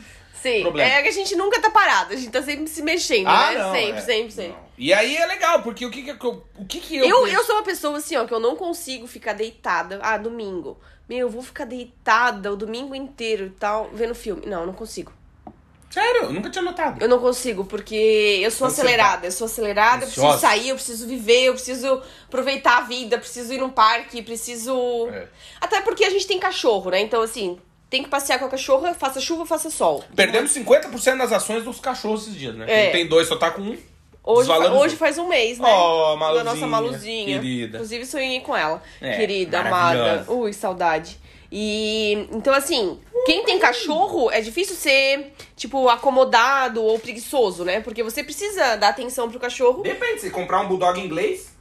Sim, Problema. é que a gente nunca tá parado, a gente tá sempre se mexendo, né? sempre, é. sempre, sempre. Não. E aí é legal, porque o que que eu. O que que eu. Eu, eu sou uma pessoa assim, ó, que eu não consigo ficar deitada. Ah, domingo. Meu, eu vou ficar deitada o domingo inteiro e tal, vendo filme. Não, eu não consigo. Sério, eu nunca tinha notado. Eu não consigo, porque eu sou acelerada. Eu sou acelerada, eu preciso Ansiosa. sair, eu preciso viver, eu preciso aproveitar a vida, preciso ir num parque, preciso. É. Até porque a gente tem cachorro, né? Então, assim, tem que passear com a cachorra, faça chuva, faça sol. Perdemos 50% das ações dos cachorros esses dias, né? É. Tem dois, só tá com um. Hoje, hoje faz um mês, né? Oh, Da Maluzinha, nossa Maluzinha. querida. Inclusive, sonhei com ela. É, querida, amada. Ui, saudade. E então, assim, quem tem cachorro é difícil ser, tipo, acomodado ou preguiçoso, né? Porque você precisa dar atenção pro cachorro. Depende, se comprar um bulldog inglês.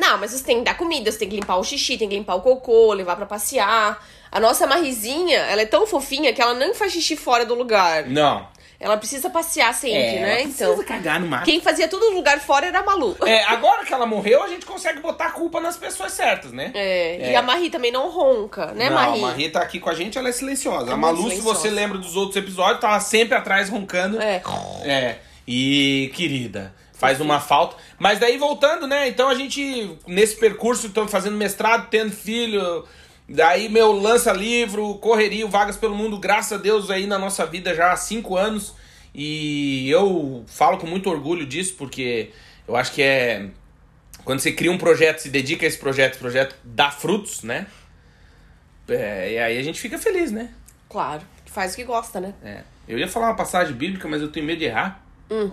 Não, mas você tem que dar comida, você tem que limpar o xixi, tem que limpar o cocô, levar pra passear. A nossa Marizinha, ela é tão fofinha que ela não faz xixi fora do lugar. Não. Ela precisa passear sempre, É, né? ela precisa Então, cagar no mato. quem fazia tudo no lugar fora era a Malu. É, agora que ela morreu, a gente consegue botar a culpa nas pessoas certas, né? É, É. e a Marie também não ronca, né, Não, Marie? a Marie tá aqui com a gente, ela é silenciosa. É a Malu, muito se silenciosa. você lembra dos outros episódios, tava sempre atrás roncando. É. É. E, querida, faz uma falta. Mas daí voltando, né? Então a gente, nesse percurso, estamos fazendo mestrado, tendo filho. Daí, meu, lança livro, correria, Vagas pelo Mundo, graças a Deus, aí na nossa vida já há cinco anos. E eu falo com muito orgulho disso, porque eu acho que é. Quando você cria um projeto, se dedica a esse projeto, esse projeto dá frutos, né? É, e aí a gente fica feliz, né? Claro, que faz o que gosta, né? É. Eu ia falar uma passagem bíblica, mas eu tenho medo de errar.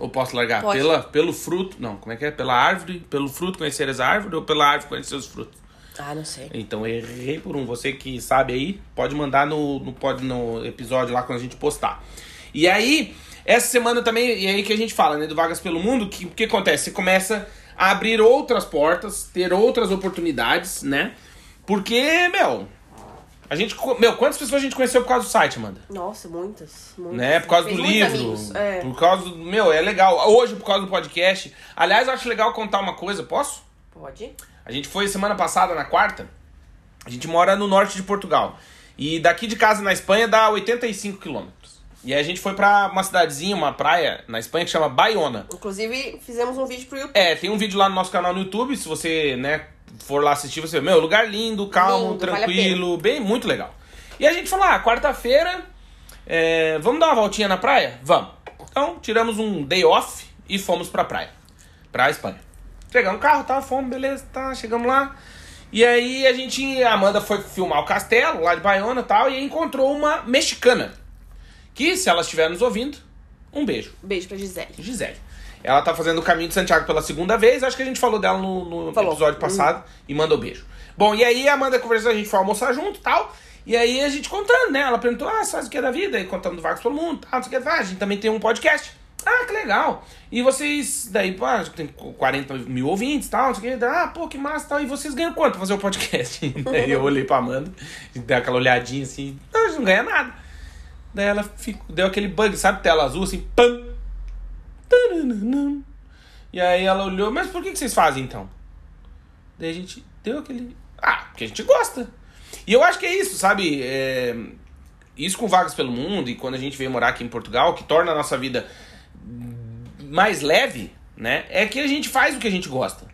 Ou posso largar? Hum. Pode. Pela, pelo fruto. Não, como é que é? Pela árvore, pelo fruto conheceres a árvore ou pela árvore conhecer os frutos? Ah, não sei. Então errei por um. Você que sabe aí, pode mandar no, no, pode, no episódio lá quando a gente postar. E aí, essa semana também, e aí que a gente fala, né, do Vagas pelo Mundo, que o que acontece? Você começa a abrir outras portas, ter outras oportunidades, né? Porque, meu, a gente. Meu, quantas pessoas a gente conheceu por causa do site, Amanda? Nossa, muitas. muitas. Né? Por causa Fez do livro. amigos, É. Por causa do. Meu, é legal. Hoje, por causa do podcast. Aliás, eu acho legal contar uma coisa, posso? Pode? A gente foi semana passada, na quarta. A gente mora no norte de Portugal. E daqui de casa na Espanha dá 85 quilômetros. E aí a gente foi pra uma cidadezinha, uma praia na Espanha que chama Bayona. Inclusive, fizemos um vídeo pro YouTube. É, tem um vídeo lá no nosso canal no YouTube. Se você, né, for lá assistir, você vê, meu, lugar lindo, calmo, Lindo, vale tranquilo, bem, muito legal. E a gente falou, ah, quarta-feira, é, vamos dar uma voltinha na praia? Vamos. Então, tiramos um day off e fomos pra praia, pra Espanha. Pegamos o carro, tá, fomos, beleza, tá, chegamos lá. E aí a gente, a Amanda foi filmar o castelo lá de Bayona e tal, e encontrou uma mexicana. Que, se ela estiver nos ouvindo, um beijo. Beijo pra Gisele. Gisele. Ela tá fazendo o caminho de Santiago pela segunda vez. Acho que a gente falou dela no, no Falou. episódio passado e mandou beijo. Bom, e aí a Amanda conversou, a gente foi almoçar junto e tal. E aí a gente contando, né? Ela perguntou, ah, faz o que é da vida? E contando do Vagos pelo Mundo, tal, não sei o que. Ah, a gente também tem um podcast. Ah, que legal. E vocês, daí, pô, acho que tem 40 mil ouvintes e tal, não sei o que. Ah, pô, que massa e tal. E vocês ganham quanto pra fazer o podcast? daí eu olhei pra Amanda, a gente deu aquela olhadinha assim, não, a gente não ganha nada. Daí ela ficou, deu aquele bug, sabe? Tela azul, assim, pam. E aí ela olhou, mas por que, que vocês fazem então? Daí a gente deu aquele. Ah, porque a gente gosta. E eu acho que é isso, sabe? É, Isso com Vagas pelo Mundo e quando a gente veio morar aqui em Portugal, que torna a nossa vida mais leve, né? É que a gente faz o que a gente gosta.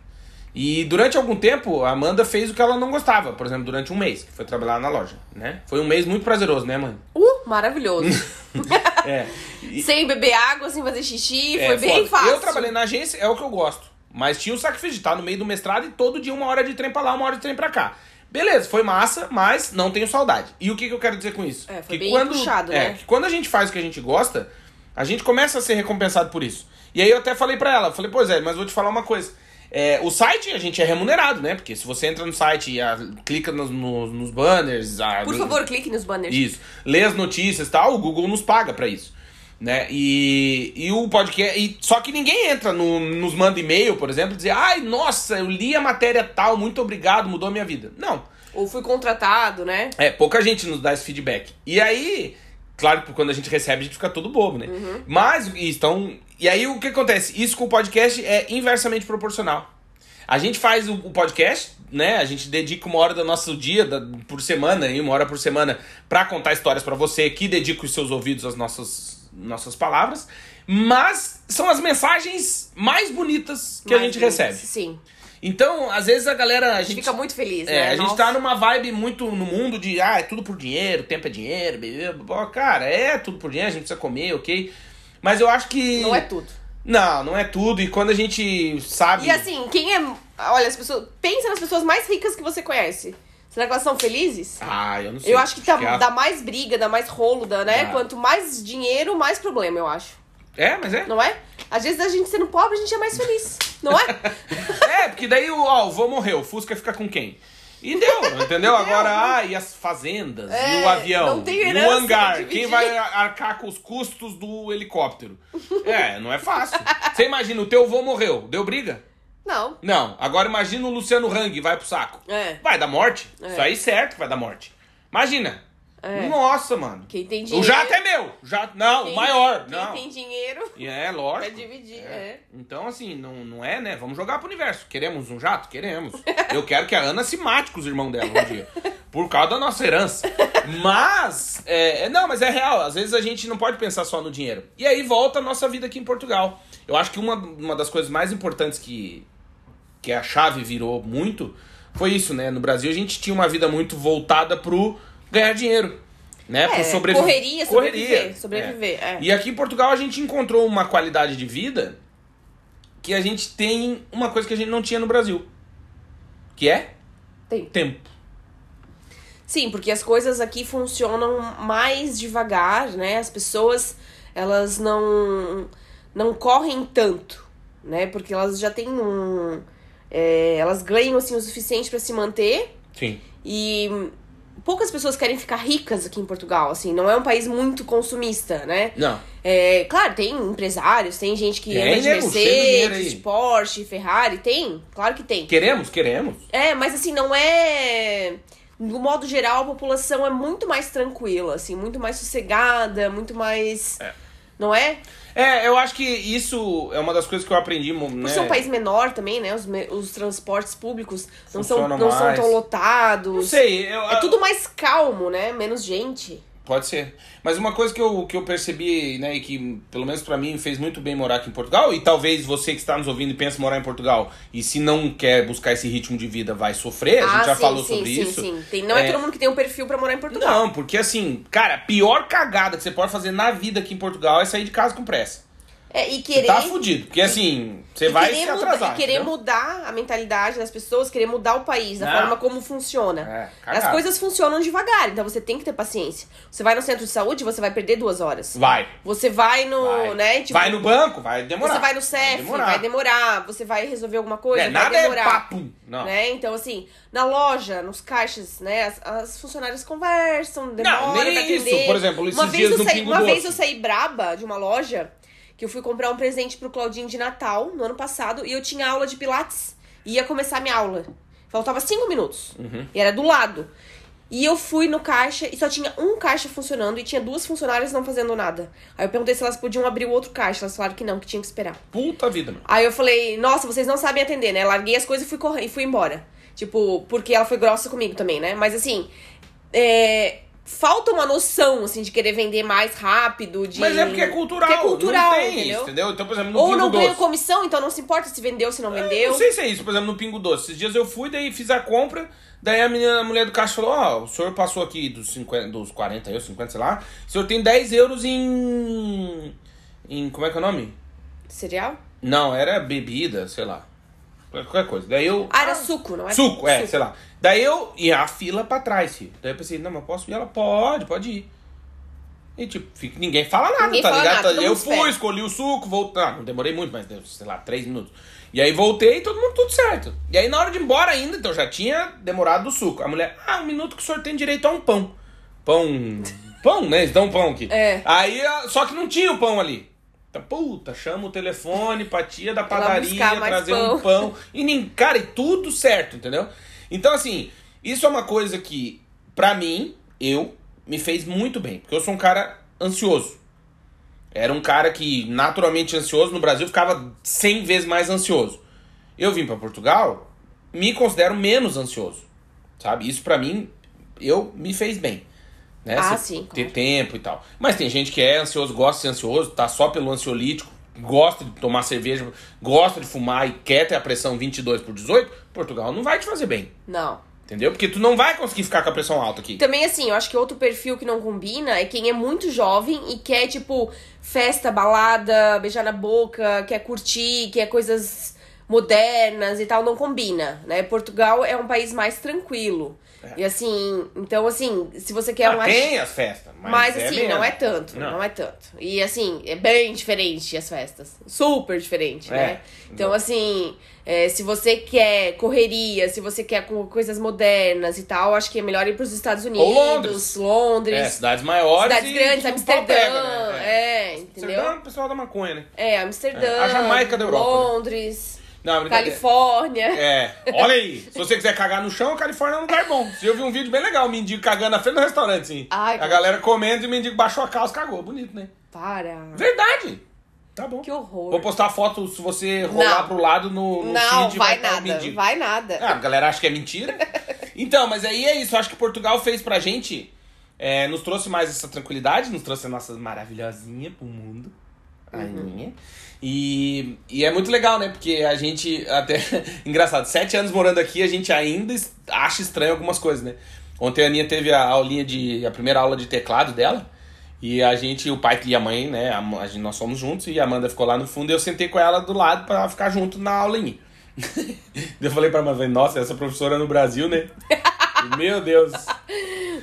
E durante algum tempo, a Amanda fez o que ela não gostava, por exemplo, durante um mês, que foi trabalhar na loja, né? Foi um mês muito prazeroso, né, mãe? Uh, maravilhoso. É. E- sem beber água, sem fazer xixi, é, foi bem foda. fácil. Eu trabalhei na agência, é o que eu gosto. Mas tinha o sacrifício de estar no meio do mestrado e todo dia uma hora de trem pra lá, uma hora de trem pra cá. Beleza, foi massa, mas não tenho saudade. E o que, que eu quero dizer com isso? É, foi que bem quando, puxado, é, né? que quando a gente faz o que a gente gosta, a gente começa a ser recompensado por isso. E aí eu até falei pra ela, falei, pois é, mas vou te falar uma coisa. É, o site a gente é remunerado, né? Porque se você entra no site e ah, clica nos, nos, nos banners. ah, Por favor, clique nos banners. isso. Lê as notícias e tal, o Google nos paga pra isso. Né? E, e o podcast. E, só que ninguém entra no, nos manda e-mail, por exemplo, e dizer, ai, nossa, eu li a matéria tal, muito obrigado, mudou a minha vida. Não. Ou fui contratado, né? É, pouca gente nos dá esse feedback. E aí, claro que quando a gente recebe, a gente fica todo bobo, né? Mas, e estão. E aí o que acontece? Isso com o podcast é inversamente proporcional. A gente faz o, podcast, né? A gente dedica uma hora do nosso dia, da- por semana, aí, uma hora por semana, pra contar histórias pra você, que dedica os seus ouvidos às nossas, nossas palavras. Mas são as mensagens mais bonitas que a Mais gente vezes, recebe. Sim. Então, às vezes a galera. A A gente gente fica muito feliz, é, né? a gente tá numa vibe muito no mundo de, ah, é tudo por dinheiro, tempo é dinheiro, blá. cara, é tudo por dinheiro, a gente precisa comer, ok? Mas eu acho que. Não é tudo. Não, não é tudo, e quando a gente sabe. E assim, quem é. Olha, as pessoas. Pensa nas pessoas mais ricas que você conhece. Será que elas são felizes? Ah, eu não sei. Eu acho que, tá, a- dá mais briga, dá mais rolo, dá, né? Dá. Quanto mais dinheiro, mais problema, eu acho. É, mas é. Não é? Às vezes a gente sendo pobre, a gente é mais feliz. Não é? É, porque daí o, ó, o vô morreu, o Fusca fica com quem? E deu, entendeu? Agora, ah, e as fazendas, e É, o avião, não tem e o hangar, dividir. quem vai arcar com os custos do helicóptero? É, não é fácil. Você imagina, o teu vô morreu, deu briga? Não. Não, agora imagina o Luciano Hang, vai pro saco. É. Vai dar morte. É. Isso aí certo que vai dar morte. Imagina. É. Nossa, mano. Quem tem O dinheiro. jato é meu. Jato, não, o maior. Quem não. tem dinheiro É, vai lógico. dividir. É. Então, assim, não, não é, né? Vamos jogar pro universo. Queremos um jato? Queremos. Eu quero que a Ana se mate com os irmãos dela um dia. Por causa da nossa herança. Mas, é, é- não, mas é real. Às vezes a gente não pode pensar só no dinheiro. E aí volta a nossa vida aqui em Portugal. Eu acho que uma, uma das coisas mais importantes que, que a chave virou muito foi isso, né? No Brasil a gente tinha uma vida muito voltada pro ganhar dinheiro. Né? É, sobrevi- correria, sobreviver, sobreviver, é. E aqui em Portugal a gente encontrou uma qualidade de vida que a gente tem uma coisa que a gente não tinha no Brasil. Que é Tem. tempo. Sim, porque as coisas aqui funcionam mais devagar, né? As pessoas, elas não não correm tanto, né? Porque elas já têm um é, elas ganham assim o suficiente para se manter Sim. e poucas pessoas querem ficar ricas aqui em Portugal, assim, não é um país muito consumista, né? Não. É, claro, tem empresários, tem gente que Tem, anda de Mercedes, de Porsche, Ferrari, tem, claro que tem. Queremos? Queremos. É, mas assim, não é. No modo geral, a população é muito mais tranquila, assim, muito mais sossegada, muito mais. É. Não é? É, eu acho que isso é uma das coisas que eu aprendi, Por né? ser um país menor também, né? Os, os transportes públicos não, são, não são tão lotados. Não sei, eu, É tudo mais calmo, né? Menos gente. Pode ser. Mas uma coisa que eu, que eu percebi, né, e que pelo menos pra mim fez muito bem morar aqui em Portugal, e talvez você que está nos ouvindo e pensa em morar em Portugal, e se não quer buscar esse ritmo de vida, vai sofrer, a gente já ah, sim, falou sim, sobre sim, isso. sim. Tem, não é... É. todo mundo que tem um perfil pra morar em Portugal. Não, porque assim, cara, a pior cagada que você pode fazer na vida aqui em Portugal é sair de casa com pressa. É, e Você querer. tá fudido, porque assim, você vai se atrasar. e querer mudar a mentalidade das pessoas, querer mudar o país, a Não. forma como funciona. É, As coisas funcionam devagar, então você tem que ter paciência. Você vai no centro de saúde, você vai perder duas horas. Vai. Você vai no, Vai. né? Tipo, vai no banco, vai demorar. Você vai no CEF, vai demorar. Você vai resolver alguma coisa, É, vai nada é demorar. papo. Não. Né? Então, assim, na loja, nos caixas, né? As, as funcionárias conversam, demora nem pra isso. Por exemplo, esses uma vez dias eu no saí, Uma Doce. vez eu saí braba de uma loja que eu fui comprar um presente pro Claudinho de Natal no ano passado e eu tinha aula de Pilates. Ia começar minha aula. Faltava cinco minutos. Uhum. E era do lado. E eu fui no caixa e só tinha um caixa funcionando e tinha duas funcionárias não fazendo nada. Aí eu perguntei se elas podiam abrir o outro caixa. Elas falaram que não, que tinha que esperar. Puta vida, meu. Aí eu falei, nossa, vocês não sabem atender, né? Larguei as coisas e fui correr e fui embora. Tipo, porque ela foi grossa comigo também, né? Mas assim, é, falta uma noção, assim, de querer vender mais rápido, de... Mas é porque é cultural. Porque é cultural, não tem entendeu? Isso, entendeu? Então, por exemplo, no Ou Pingo não ganha Doce. comissão, então não se importa se vendeu, se não vendeu. Não sei se é isso, por exemplo, no Pingo Doce. Esses dias eu fui, daí fiz a compra, daí a menina, a mulher do caixa falou, ó, o senhor passou aqui dos, 50, dos 40 euros, 50, sei lá, o senhor tem 10 euros em... em... como é que é o nome? Cereal? Não, era bebida, sei lá. Qualquer coisa. Daí eu... Ah, era suco, não é? Suco, é, sei lá. Daí eu ia a fila pra trás, filho. Daí eu pensei, não, mas posso ir? Ela pode, pode ir. E tipo, fica- ninguém fala nada, Ninguém tá fala ligado? nada, eu fui, espera. escolhi o suco, voltei. Ah, não demorei muito, mas deu, sei lá, três minutos. E aí voltei e todo mundo tudo certo. E aí na hora de ir embora ainda, então já tinha demorado o suco. A mulher, ah, um minuto que o senhor tem direito a um pão. Pão. Pão, né? Eles dão um pão aqui. É. Aí, só que não tinha o pão ali. Então, puta, chama o telefone pra tia da padaria trazer pão. um pão. E nem, cara, e tudo certo, entendeu? Então, assim, isso é uma coisa que, pra mim, eu, me fez muito bem. Porque eu sou um cara ansioso. Era um cara que, naturalmente ansioso, no Brasil ficava 100 vezes mais ansioso. Eu vim pra Portugal, me considero menos ansioso. Sabe? Isso pra mim, eu me fez bem. Né? Ah, Você sim, Ter claro. tempo e tal. Mas tem gente que é ansioso, gosta de ser ansioso, tá só pelo ansiolítico, gosta de tomar cerveja, gosta de fumar e quer ter a pressão 22 por 18, Portugal não vai te fazer bem. Não. Entendeu? Porque tu não vai conseguir ficar com a pressão alta aqui. Também, assim, eu acho que outro perfil que não combina é quem é muito jovem e quer, tipo, festa, balada, beijar na boca, quer curtir, quer coisas modernas e tal, não combina, né? Portugal é um país mais tranquilo. E assim, então assim, se você quer Ah, um tem as festas, mas, Mas, é assim, menos. não é tanto, Não. não. é tanto. E assim, é bem diferente as festas. Super diferente, É, né? Então, exato. assim, é, se você quer correria, se você quer com coisas modernas e tal, acho que é melhor ir pros Estados Unidos, Londres. Londres, É, cidades maiores cidades grandes, Amsterdã, pega, né? é, entendeu? Amsterdã é o pessoal da maconha, né? É, Amsterdã, É, a Jamaica da Europa, né? Não, brincadeira. Califórnia. É, olha aí. Se você quiser cagar no chão, a Califórnia é um lugar bom. Se eu vi um vídeo bem legal, o mendigo cagando na frente do restaurante, assim. Ai, a galera comendo e o mendigo baixou a calça, cagou. Bonito, né? Para. Verdade. Tá bom. Que horror. Vou postar a foto se você rolar Não. pro lado no, no Não, feed. vai estar o nada, mendigo. vai nada. Ah, a galera acha que é mentira. Então, mas aí é isso. Acho que Portugal fez pra gente. é, nos trouxe mais essa tranquilidade, nos trouxe a nossa maravilhosinha pro mundo. A Aninha. E, e é muito legal, né? Porque a gente, até. Engraçado, sete anos morando aqui, a gente ainda acha estranho algumas coisas, né? Ontem a Aninha teve a aulinha de. a primeira aula de teclado dela. E a gente, o pai e a mãe, né? A, a gente, nós fomos juntos e a Amanda ficou lá no fundo e eu sentei com ela do lado pra ficar junto na aulinha. eu falei pra Amanda, nossa, essa professora no Brasil, né? Meu Deus.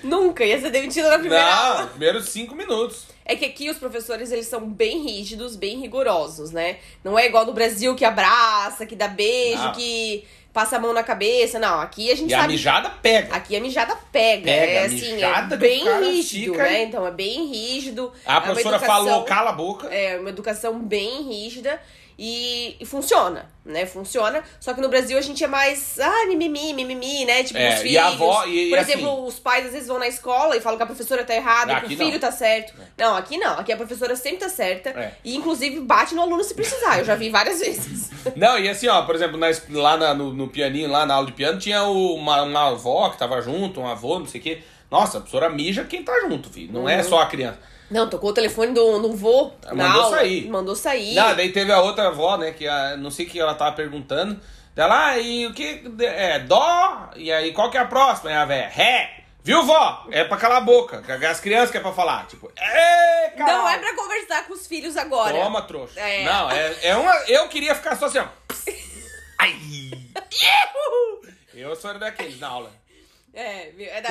Nunca ia ser demitida na primeira aula. Não, primeiros cinco minutos. É que aqui os professores, eles são bem rígidos, bem rigorosos, né? Não é igual no Brasil que abraça, que dá beijo, Não. que passa a mão na cabeça. Não, aqui a gente E a sabe... mijada pega. Aqui a mijada pega, Pega, é a assim, é bem rígido, né? Então é bem rígido. A é professora educação- falou, cala a boca. É uma educação bem rígida e, e funciona, né? Funciona. Só que no Brasil a gente é mais, ah, mimimi, mimimi, né? Tipo, É, os filhos. avó- e- Por e assim- exemplo, os pais às vezes vão na escola e falam que a professora tá errada, que Aqui o filho não. tá certo. Não, aqui não. Aqui a professora sempre tá certa. É. E inclusive bate no aluno se precisar. Eu já vi várias vezes. Não, e assim, ó, por exemplo, na lá na- no, no pianinho, lá na aula de piano, tinha o- uma, uma avó que tava junto, um avô, não sei o quê. Nossa, a professora mija quem tá junto, filho. Não Uhum. é só a criança. Não, tocou o telefone do, vô na Mandou aula. sair. Mandou sair. Não, daí teve a outra avó, né, que a, não sei o que ela tava perguntando. Dela, ah, e o que é dó? E aí, qual que é a próxima? É a véia, ré. Viu, vó? É pra calar a boca. As crianças que é pra falar. Tipo, caralho. Não é pra conversar com os filhos agora. Toma, trouxa. É. Não, é, é uma. Eu queria ficar só assim, ó. Ai! Eu sou daqueles na aula. É, é, da-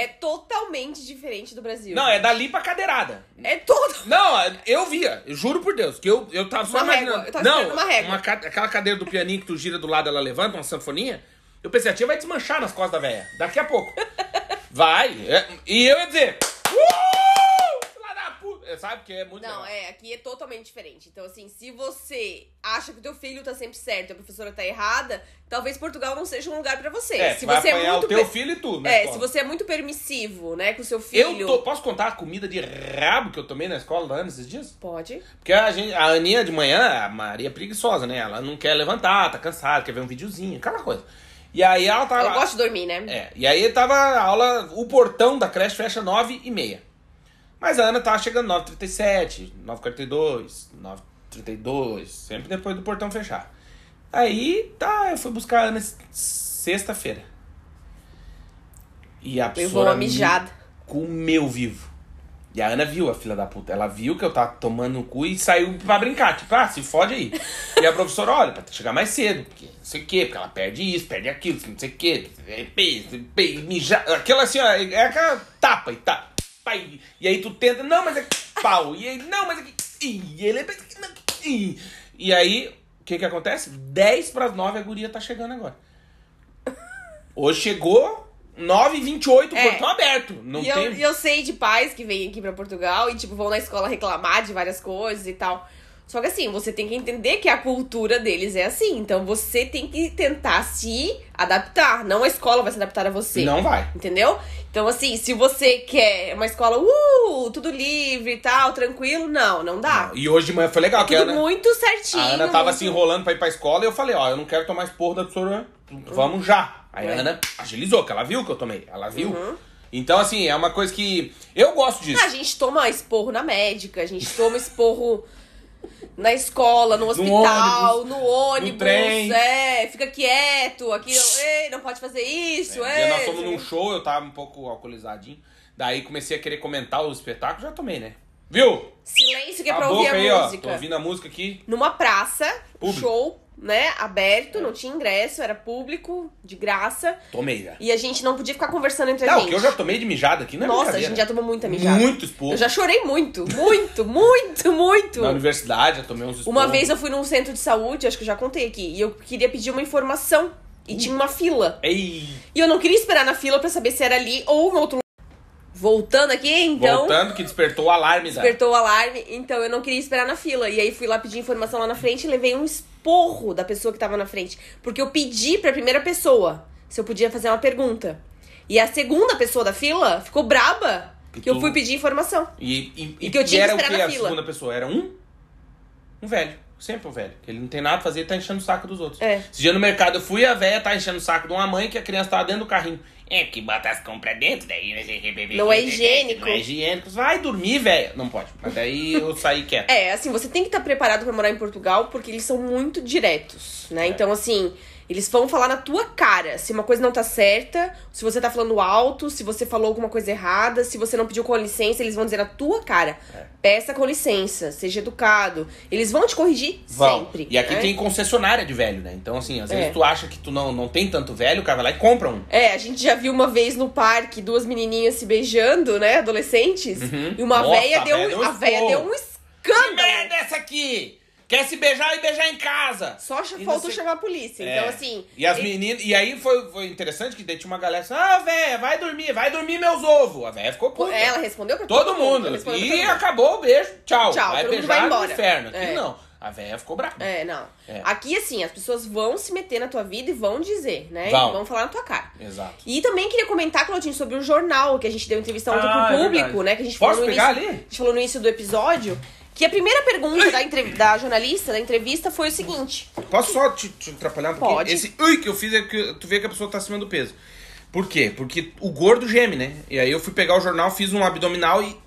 é totalmente diferente do Brasil. Uh! Não, é dali pra cadeirada. É todo. Não, eu via, eu juro por Deus, que eu, eu tava só Uma imaginando. régua, eu tava não, uma régua. ca- aquela cadeira do pianinho que tu gira do lado, ela levanta, uma sanfoninha. Eu pensei, a tia vai desmanchar nas costas da velha. Daqui a pouco. vai. é, e eu ia dizer. Uh! Puta. sabe? Porque é muito Não, legal. é, aqui é totalmente diferente. Então, assim, se você acha que o teu filho tá sempre certo e a professora tá errada, talvez Portugal não seja um lugar pra você. É, se vai você é muito o teu filho e tu, na É, escola. se você é muito permissivo, né, com o seu filho. Eu tô, posso contar a comida de rabo que eu tomei na escola da Ana esses dias? Pode. Porque a, gente, a Aninha de manhã, a Maria é preguiçosa, né? Ela não quer levantar, tá cansada, quer ver um videozinho, aquela coisa. E aí ela tava. Eu gosto de dormir, né? É, e aí tava a aula, o portão da creche fecha 9 e meia. Mas a Ana tava chegando 9h37, 9h42, 9h32, sempre depois do portão fechar. Aí, tá, eu fui buscar a Ana sexta-feira. E a Levou uma mijada. comeu vivo. E a Ana viu a filha da puta. Ela viu que eu tava tomando no cu e saiu pra brincar. Tipo, ah, se fode aí. e a professora, olha, pra chegar mais cedo. Porque não sei o quê, porque ela perde isso, perde aquilo, não sei o quê. Mijar. Aquela assim, ó, é aquela tapa e tá. Pai. E aí tu tenta, não, mas é pau. E aí, não, mas é que. E ele é. ih. E aí, o que que acontece? 10 pras 9 a guria tá chegando agora. Hoje chegou 9h28, É. portão aberto. Não e tem. eu, e eu sei de pais que vêm aqui pra Portugal e, tipo, vão na escola reclamar de várias coisas e tal. Só que assim, você tem que entender que a cultura deles é assim. Então você tem que tentar se adaptar. Não a escola vai se adaptar a você. Não vai. Entendeu? Então, assim, se você quer uma escola, uh, tudo livre e tal, tranquilo, não, não dá. E hoje de manhã foi legal, que a Tudo Ana, muito certinho. a Ana tava muito- se enrolando pra ir pra escola e eu falei, ó, eu não quero tomar esporro da professora, vamos já. Aí a É. Ana agilizou, que ela viu que eu tomei, ela viu. Uhum. Então, assim, é uma coisa que eu gosto disso. Ah, A gente toma esporro na médica, a gente toma esporro na escola, no hospital, no ônibus, trem. é, fica quieto, aqui, ei, não pode fazer isso, É, dia nós fomos num show, eu tava um pouco alcoolizadinho. Daí comecei a querer comentar o espetáculo, já tomei, né? Viu? Silêncio que é a pra ouvir a aí, ó. Tô música. ouvindo a música aqui. Numa praça, Público. show, né, aberto, não tinha ingresso, era público, de graça, Tomei já. e a gente não podia ficar conversando entre a Não, gente. que eu já tomei de mijada aqui, não é Nossa, a gente já tomou muita mijada. Muito esporro. Eu já chorei muito, muito, muito, muito. Na universidade, já tomei uns esporros. Uma vez eu fui num centro de saúde, acho que eu já contei aqui, e eu queria pedir uma informação. E tinha uma fila. Ei, E eu não queria esperar na fila pra saber se era ali ou no outro lugar. Voltando aqui, então. voltando que despertou o alarme da... Despertou o alarme, então eu não queria esperar na fila. E aí fui lá pedir informação lá na frente e levei um esporro da pessoa que tava na frente. Porque eu pedi pra primeira pessoa se eu podia fazer uma pergunta. E a segunda pessoa da fila ficou braba Que que eu tu- fui pedir informação. E, e, E que eu tinha que era esperar na a fila. segunda pessoa? Era um? Um velho. Sempre um velho. Que ele não tem nada a fazer, ele tá enchendo o saco dos outros. É. Esse dia no mercado eu fui, a velha tá enchendo o saco de uma mãe que a criança tava dentro do carrinho. É, que bota as compras dentro, daí... Não é higiênico. Não é higiênico. Vai dormir, velho. Não pode. Mas daí eu saí quieto. É, assim, você tem que estar preparado pra morar em Portugal porque eles são muito diretos, né? É. Então, assim, eles vão falar na tua cara se uma coisa não tá certa, se você tá falando alto, se você falou alguma coisa errada, se você não pediu com licença, eles vão dizer na tua cara. É. Peça com licença, seja educado. Eles vão te corrigir Vão. sempre. E aqui né? tem concessionária de velho, né? Então, assim, às vezes É. tu acha que tu não, não tem tanto velho, o cara vai lá e compra um. É, a gente já viu uma vez no parque duas menininhas se beijando, né? Adolescentes. E uma Uhum. Nossa, véia deu, véia deu um a véia deu um Que escândalo. merda é essa aqui? Quer se beijar e beijar em casa. Só E faltou chamar a polícia. É. Então, assim. E as e- meninas. E aí foi, foi interessante que tinha uma galera assim: ah, véia, vai dormir, vai dormir meus ovos. A véia ficou puta. Ela respondeu pra Todo mundo. respondeu pra E todo mundo. acabou o beijo. Tchau. Tchau, vai todo mundo beijar vai no embora. inferno. Aqui É. não. A véia ficou brava. É, não. É. Aqui, assim, as pessoas vão se meter na tua vida e vão dizer, né? Vão. E vão falar na tua cara. Exato. E também queria comentar, Claudinho, sobre o jornal que a gente deu entrevista ontem Ah, pro é público, verdade. né? Que a gente Posso falou no pegar início, ali? A gente falou no início do episódio. Que a primeira pergunta da, da jornalista, da entrevista, foi o seguinte. Posso só te, te atrapalhar um pouquinho? Pode. Esse ui que eu fiz é que tu vê que a pessoa tá acima do peso. Por quê? Porque o gordo geme, né? E aí eu fui pegar o jornal, fiz um abdominal e.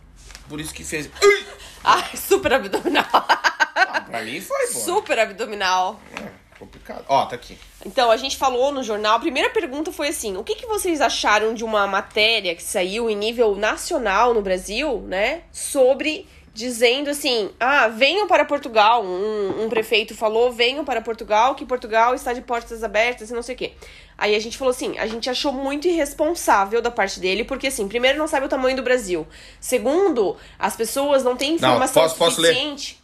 Por isso que fez. Ui! Ai, super abdominal. Ah, pra mim foi, pô. super abdominal. É, complicado. Ó, tá aqui. Então, a gente falou no jornal, a primeira pergunta foi assim: o que, que vocês acharam de uma matéria que saiu em nível nacional no Brasil, né? Sobre dizendo assim: ah, venham para Portugal. Um, um prefeito falou: venham para Portugal, que Portugal está de portas abertas e não sei o quê. Aí a gente falou assim: a gente achou muito irresponsável da parte dele, porque assim, primeiro, não sabe o tamanho do Brasil. Segundo, as pessoas não têm informação posso- posso suficiente.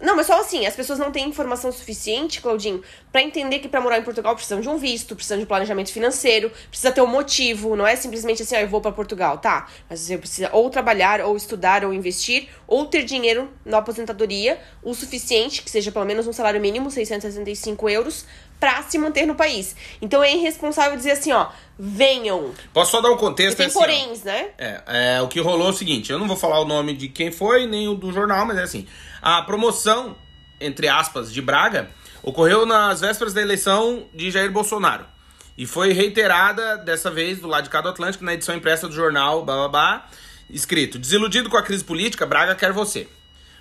Não, mas só assim, as pessoas não têm informação suficiente, Claudinho, pra entender que pra morar em Portugal precisam de um visto, precisam de um planejamento financeiro, precisa ter um motivo, não é simplesmente assim, ah, eu vou pra Portugal, tá? Mas você precisa ou trabalhar, ou estudar, ou investir, ou ter dinheiro na aposentadoria, o suficiente, que seja pelo menos um salário mínimo, 665 euros, pra se manter no país. Então é irresponsável dizer assim, ó, venham. Posso só dar um contexto? E tem é assim, ó. poréns, né? É, é, o que rolou é o seguinte, eu não vou falar o nome de quem foi, nem o do jornal, mas é assim. A promoção, entre aspas, de Braga, ocorreu nas vésperas da eleição de Jair Bolsonaro. E foi reiterada, dessa vez, do lado de cá do Atlântico, na edição impressa do jornal, bababá, escrito, desiludido com a crise política, Braga quer você.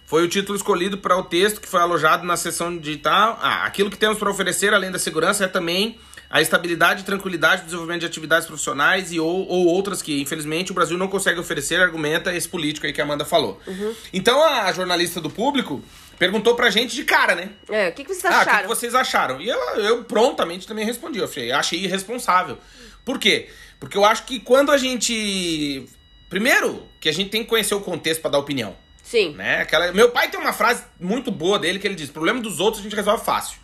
Foi o título escolhido para o texto que foi alojado na seção digital. Ah, aquilo que temos para oferecer, além da segurança, é também a estabilidade, tranquilidade, desenvolvimento de atividades profissionais e ou, ou outras que, infelizmente, o Brasil não consegue oferecer, argumenta esse político aí que a Amanda falou. Então a jornalista do público perguntou pra gente de cara, né? É, o que, que vocês Ah, o que, acharam? que vocês acharam? E eu, eu prontamente também respondi. Eu achei, achei irresponsável. Por quê? Porque eu acho que quando a gente. Primeiro, que a gente tem que conhecer o contexto pra dar opinião. Sim. Né? Aquela... Meu pai tem uma frase muito boa dele que ele diz: problema dos outros a gente resolve fácil.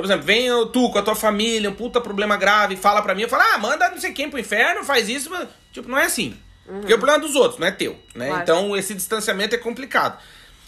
Então, por exemplo, vem tu com a tua família, um puta problema grave, fala pra mim, eu falo, ah, manda não sei quem pro inferno, faz isso, mas, tipo, não é assim. Porque o problema é dos outros, não é teu, né? Claro. Então, esse distanciamento é complicado.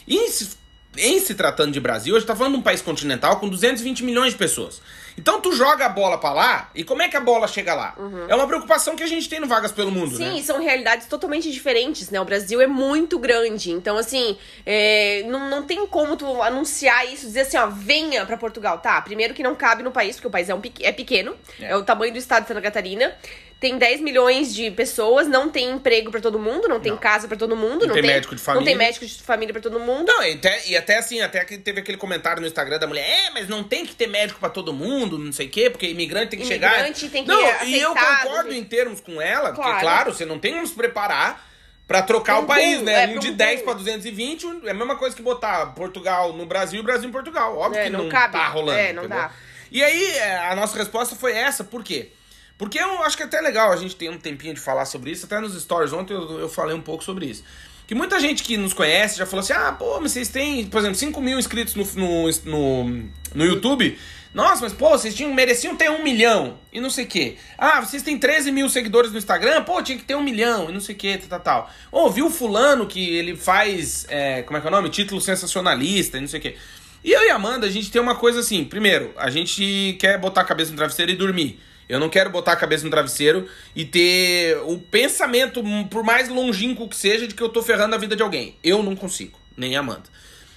E em se, em se tratando de Brasil, a gente tá falando de um país continental com 220 milhões de pessoas. Então, tu joga a bola pra lá, e como é que a bola chega lá? É uma preocupação que a gente tem no Vagas pelo Mundo, Sim, né? são realidades totalmente diferentes, né? O Brasil é muito grande, então assim, é, não, não tem como tu anunciar isso, dizer assim, ó, venha pra Portugal. Tá, primeiro que não cabe no país, porque o país é, um, é pequeno, É. é. o tamanho do estado de Santa Catarina. Tem 10 milhões de pessoas, não tem emprego pra todo mundo, não tem Não. casa pra todo mundo, Não tem médico de Não tem família. médico de família pra todo mundo. Não, e até, e até assim, até que teve aquele comentário no Instagram da mulher, é, mas não tem que ter médico pra todo mundo, não sei o quê, porque imigrante tem que chegar. Imigrante tem que Não, e eu concordo em termos com ela, porque, Claro. claro, você não tem como se preparar pra trocar Um o país, boom, né? é, um pra de um 10 boom. pra 220 é a mesma coisa que botar Portugal no Brasil e Brasil em Portugal. Óbvio É, que não, não cabe. tá rolando. É, não entendeu? dá. E aí, é, a nossa resposta foi essa, por quê? Porque eu acho que é até legal a gente ter um tempinho de falar sobre isso, até nos stories ontem eu, eu falei um pouco sobre isso. Que muita gente que nos conhece já falou assim: ah, pô, mas vocês têm, por exemplo, 5 mil inscritos no, no, no, no YouTube. Nossa, mas pô, vocês tinham, mereciam ter um milhão e não sei o quê. Ah, vocês têm 13 mil seguidores no Instagram, pô, tinha que ter um milhão e não sei o quê, tal, tal. Ou viu fulano que ele faz, é, como é que é o nome? Título sensacionalista e não sei o quê. E eu e a Amanda, a gente tem uma coisa assim: primeiro, a gente quer botar a cabeça no travesseiro e dormir. Eu não quero botar a cabeça no travesseiro e ter o pensamento, hum, por mais longínquo que seja, de que eu tô ferrando a vida de alguém. Eu não consigo, nem a Amanda.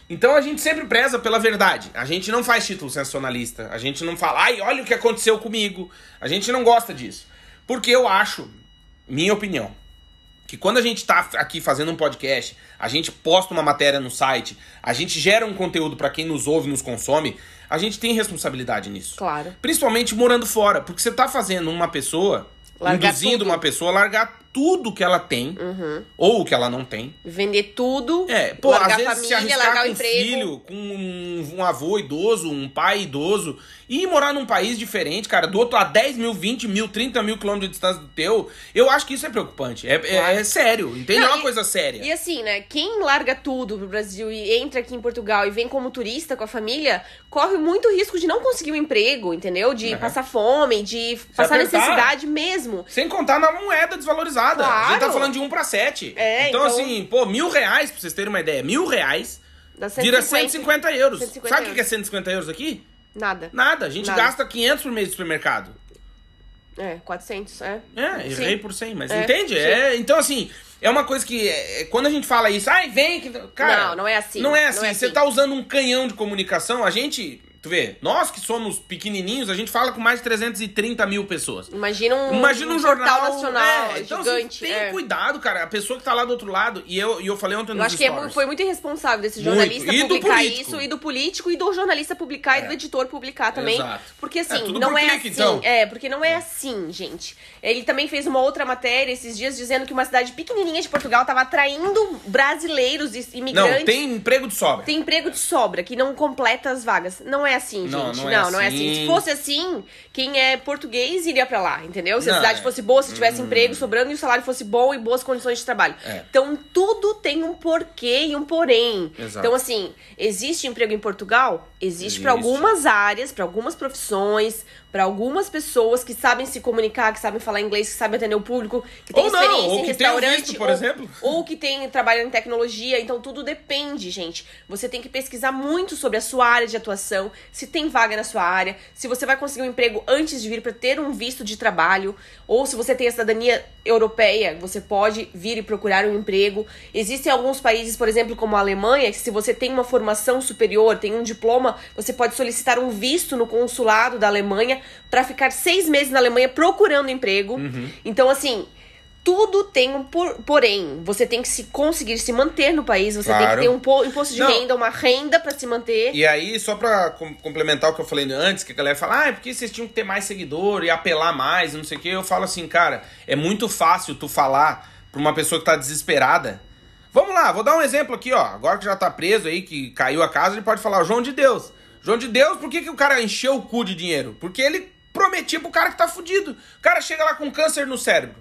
Então a gente sempre preza pela verdade. A gente não faz título sensacionalista. A gente não fala, ai, olha o que aconteceu comigo. A gente não gosta disso. Porque eu acho, minha opinião, que quando a gente tá aqui fazendo um podcast, a gente posta uma matéria no site, a gente gera um conteúdo pra quem nos ouve, nos consome, a gente tem responsabilidade nisso. Claro. Principalmente morando fora, porque você tá fazendo uma pessoa, Largar induzindo tudo. uma pessoa a largar tudo que ela tem, ou o que ela não tem. Vender tudo, É, pô, largar às vezes a se família, arriscar largar com o um emprego. filho, com um, um avô idoso, um pai idoso, e morar num país diferente, cara, do outro a 10 mil, 20 mil, 30 mil quilômetros de distância do teu, eu acho que isso é preocupante. É, é- Claro. é sério, entende? Não, é uma e- coisa séria. E assim, né? Quem larga tudo pro Brasil e entra aqui em Portugal e vem como turista com a família, corre muito risco de não conseguir um emprego, entendeu? De É. passar fome, de passar apertar. necessidade mesmo. Sem contar na moeda desvalorizada. A gente tá Claro. falando de 1 pra 7. É, então, então- assim, pô, mil reais, pra vocês terem uma ideia, mil reais Dá vira 150. 150 euros. 150 Sabe o que é 150 euros aqui? Nada. Nada. A gente Nada. gasta 500 por mês de supermercado. É, 400, é. É, errei Sim. por 100, mas É, entende? sim. É, então, assim, é uma coisa que é, é, quando a gente fala isso, ai, vem que. Cara, Não, não é assim. Não é Não assim. é Você assim. tá usando um canhão de comunicação, a gente. Tu vê, nós que somos pequenininhos, a gente fala com mais de 330 mil pessoas. Imagina um, Imagina um, portal jornal nacional é, então, gigante. Assim, tem é. cuidado, cara. A pessoa que tá lá do outro lado, e eu, e eu falei ontem Eu nos acho que é stories. foi muito irresponsável desse Muito. jornalista do publicar isso, e do político, e do jornalista publicar, e É. do editor publicar também. Exato. Porque É, assim, não por é clique, assim. então. É, porque não é assim, gente. Ele também fez uma outra matéria esses dias dizendo que uma cidade pequenininha de Portugal tava atraindo brasileiros e Não, imigrantes. tem emprego de sobra. Tem emprego de sobra, que não completa as vagas. Não é é assim, Não, gente. não Não, é não é, assim. assim. Se fosse assim, quem é português iria pra lá, entendeu? Se a cidade é. fosse boa, se tivesse emprego sobrando e o salário fosse bom e boas condições de trabalho. É. Então, tudo tem um porquê e um porém. Exato. Então, assim, existe emprego em Portugal? Existe Existe. algumas áreas, pra algumas profissões, pra algumas pessoas que sabem se comunicar, que sabem falar inglês, que sabem atender o público, que tem Ou não, experiência ou em que restaurante, visto, por ou- exemplo. ou que tem trabalha em tecnologia, então tudo depende, gente. Você tem que pesquisar muito sobre a sua área de atuação, se tem vaga na sua área, se você vai conseguir um emprego antes de vir para ter um visto de trabalho, ou se você tem a cidadania europeia, você pode vir e procurar um emprego. Existem alguns países, por exemplo, como a Alemanha, que se você tem uma formação superior, tem um diploma, você pode solicitar um visto no consulado da Alemanha para ficar seis meses na Alemanha procurando emprego. Uhum. Então, assim, tudo tem um por, porém. Você tem que se conseguir se manter no país, você tem Claro. que ter um po- imposto de Não. renda, uma renda pra se manter. E aí, só pra com- complementar o que eu falei antes, que a galera fala, ah, é porque vocês tinham que ter mais seguidor e apelar mais não sei o que, eu falo assim, cara, é muito fácil tu falar pra uma pessoa que tá desesperada. Vamos lá, vou dar um exemplo aqui, ó. Agora que já tá preso aí, que caiu a casa, ele pode falar, João de Deus. João de Deus, por que, que o cara encheu o cu de dinheiro? Porque ele prometia pro cara que tá fudido. O cara chega lá com câncer no cérebro.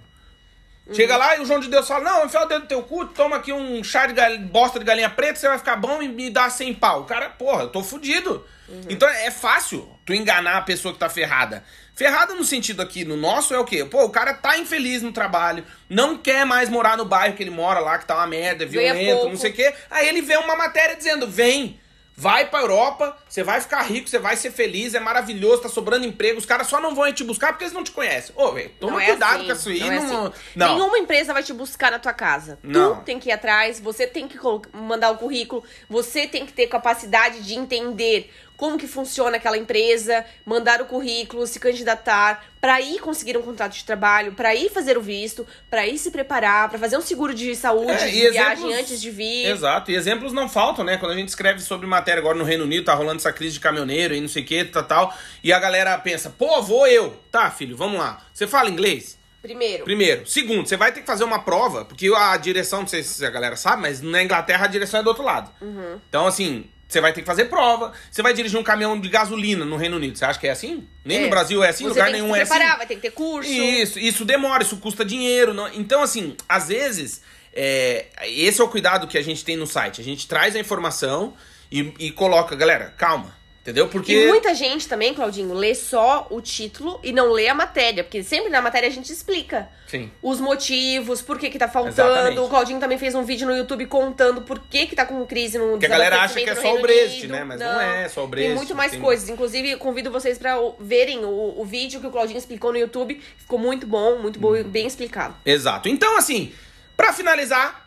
Chega lá e o João de Deus fala: Não, enfia o dedo no teu cu, toma aqui um chá de bosta de galinha preta, você vai ficar bom e me dá 100 pau. O cara, porra, eu tô fudido. Então é fácil tu enganar a pessoa que tá ferrada. Ferrada no sentido aqui, no nosso é o quê? Pô, o cara tá infeliz no trabalho, não quer mais morar no bairro que ele mora lá, que tá uma merda, é violento, não sei o quê. Aí ele vê uma matéria dizendo: Vem. Vai pra Europa, você vai ficar rico, você vai ser feliz, é maravilhoso, tá sobrando emprego, os caras só não vão te buscar porque eles não te conhecem. Ô, velho, toma Não é cuidado assim, com isso aí. não é não- assim. não. Nenhuma empresa vai te buscar na tua casa. Não. Tu tem que ir atrás, você tem que mandar o currículo, você tem que ter capacidade de entender como que funciona aquela empresa, mandar o currículo, se candidatar, pra ir conseguir um contrato de trabalho, pra ir fazer o visto, pra ir se preparar, pra fazer um seguro de saúde, É, de e viagem exemplos- antes de vir. Exato, e exemplos não faltam, né? Quando a gente escreve sobre matéria agora no Reino Unido, tá rolando essa crise de caminhoneiro e não sei o que, tal, tal, e a galera pensa, pô, vou eu. Tá, filho, vamos lá. Você fala inglês? Primeiro. Primeiro. Segundo, você vai ter que fazer uma prova, porque a direção, não sei se a galera sabe, mas na Inglaterra a direção é do outro lado. Uhum. Então, assim, você vai ter que fazer prova. Você vai dirigir um caminhão de gasolina no Reino Unido. Você acha que é assim? Nem É. no Brasil é assim, você lugar nenhum é assim. preparar, vai ter que ter curso. Isso, isso demora, isso custa dinheiro. não- Então, assim, às vezes, é, esse é o cuidado que a gente tem no site. A gente traz a informação e, e coloca, galera, calma, entendeu? Porque. E muita gente também, Claudinho, lê só o título e não lê a matéria, porque sempre na matéria a gente explica Sim. os motivos, por que que tá faltando. Exatamente. O Claudinho também fez um vídeo no YouTube contando por que que tá com crise no Porque a galera acha que é só o Brest, Unido. né? Mas não é só o Brest, Tem muito mais tem- coisas. Inclusive, convido vocês pra o- verem o, o vídeo que o Claudinho explicou no YouTube. Ficou muito bom, muito bom, e Uhum. bem explicado. Exato. Então, assim, pra finalizar,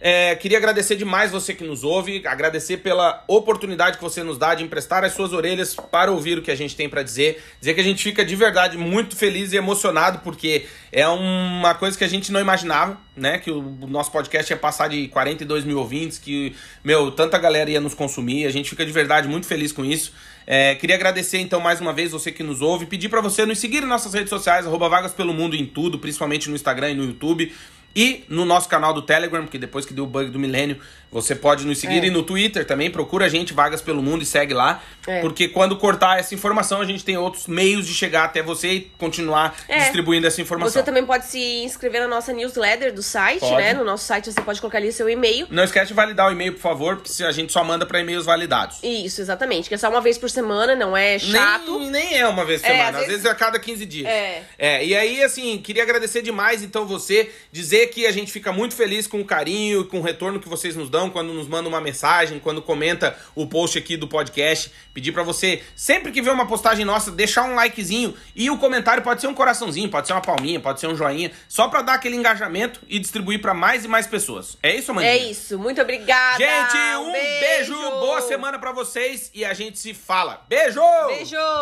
é, queria agradecer demais você que nos ouve, agradecer pela oportunidade que você nos dá de emprestar as suas orelhas para ouvir o que a gente tem pra dizer. Dizer que a gente fica de verdade muito feliz e emocionado, porque é uma coisa que a gente não imaginava, né? Que o nosso podcast ia passar de 42 mil ouvintes, que, meu, tanta galera ia nos consumir. A gente fica de verdade muito feliz com isso. É, queria agradecer então mais uma vez você que nos ouve, pedir pra você nos seguir em nossas redes sociais, arroba Vagas Pelo Mundo em tudo, principalmente no Instagram e no YouTube. E no nosso canal do Telegram, que depois que deu o bug do milênio, você pode nos seguir. É. E no Twitter também, procura a gente, Vagas Pelo Mundo, e segue lá. É. Porque quando cortar essa informação, a gente tem outros meios de chegar até você e continuar É. distribuindo essa informação. Você também pode se inscrever na nossa newsletter do site, Pode. né? No nosso site você pode colocar ali seu e-mail. Não esquece de validar o e-mail, por favor, porque se a gente só manda pra e-mails validados. Isso, exatamente. Que é só uma vez por semana, não é chato. Nem, nem é uma vez por É, semana, às às vezes... vezes- é a cada 15 dias. É. É, e aí, assim, queria agradecer demais, então, você, dizer que a gente fica muito feliz com o carinho e com o retorno que vocês nos dão quando nos mandam uma mensagem, quando comenta o post aqui do podcast. Pedir pra você, sempre que vê uma postagem nossa, deixar um likezinho e o comentário pode ser um coraçãozinho, pode ser uma palminha, pode ser um joinha, só pra dar aquele engajamento e distribuir pra mais e mais pessoas. É isso, Amandinha? É isso. Muito obrigada. Gente, um beijo. boa semana pra vocês e a gente se fala. Beijo! Beijo!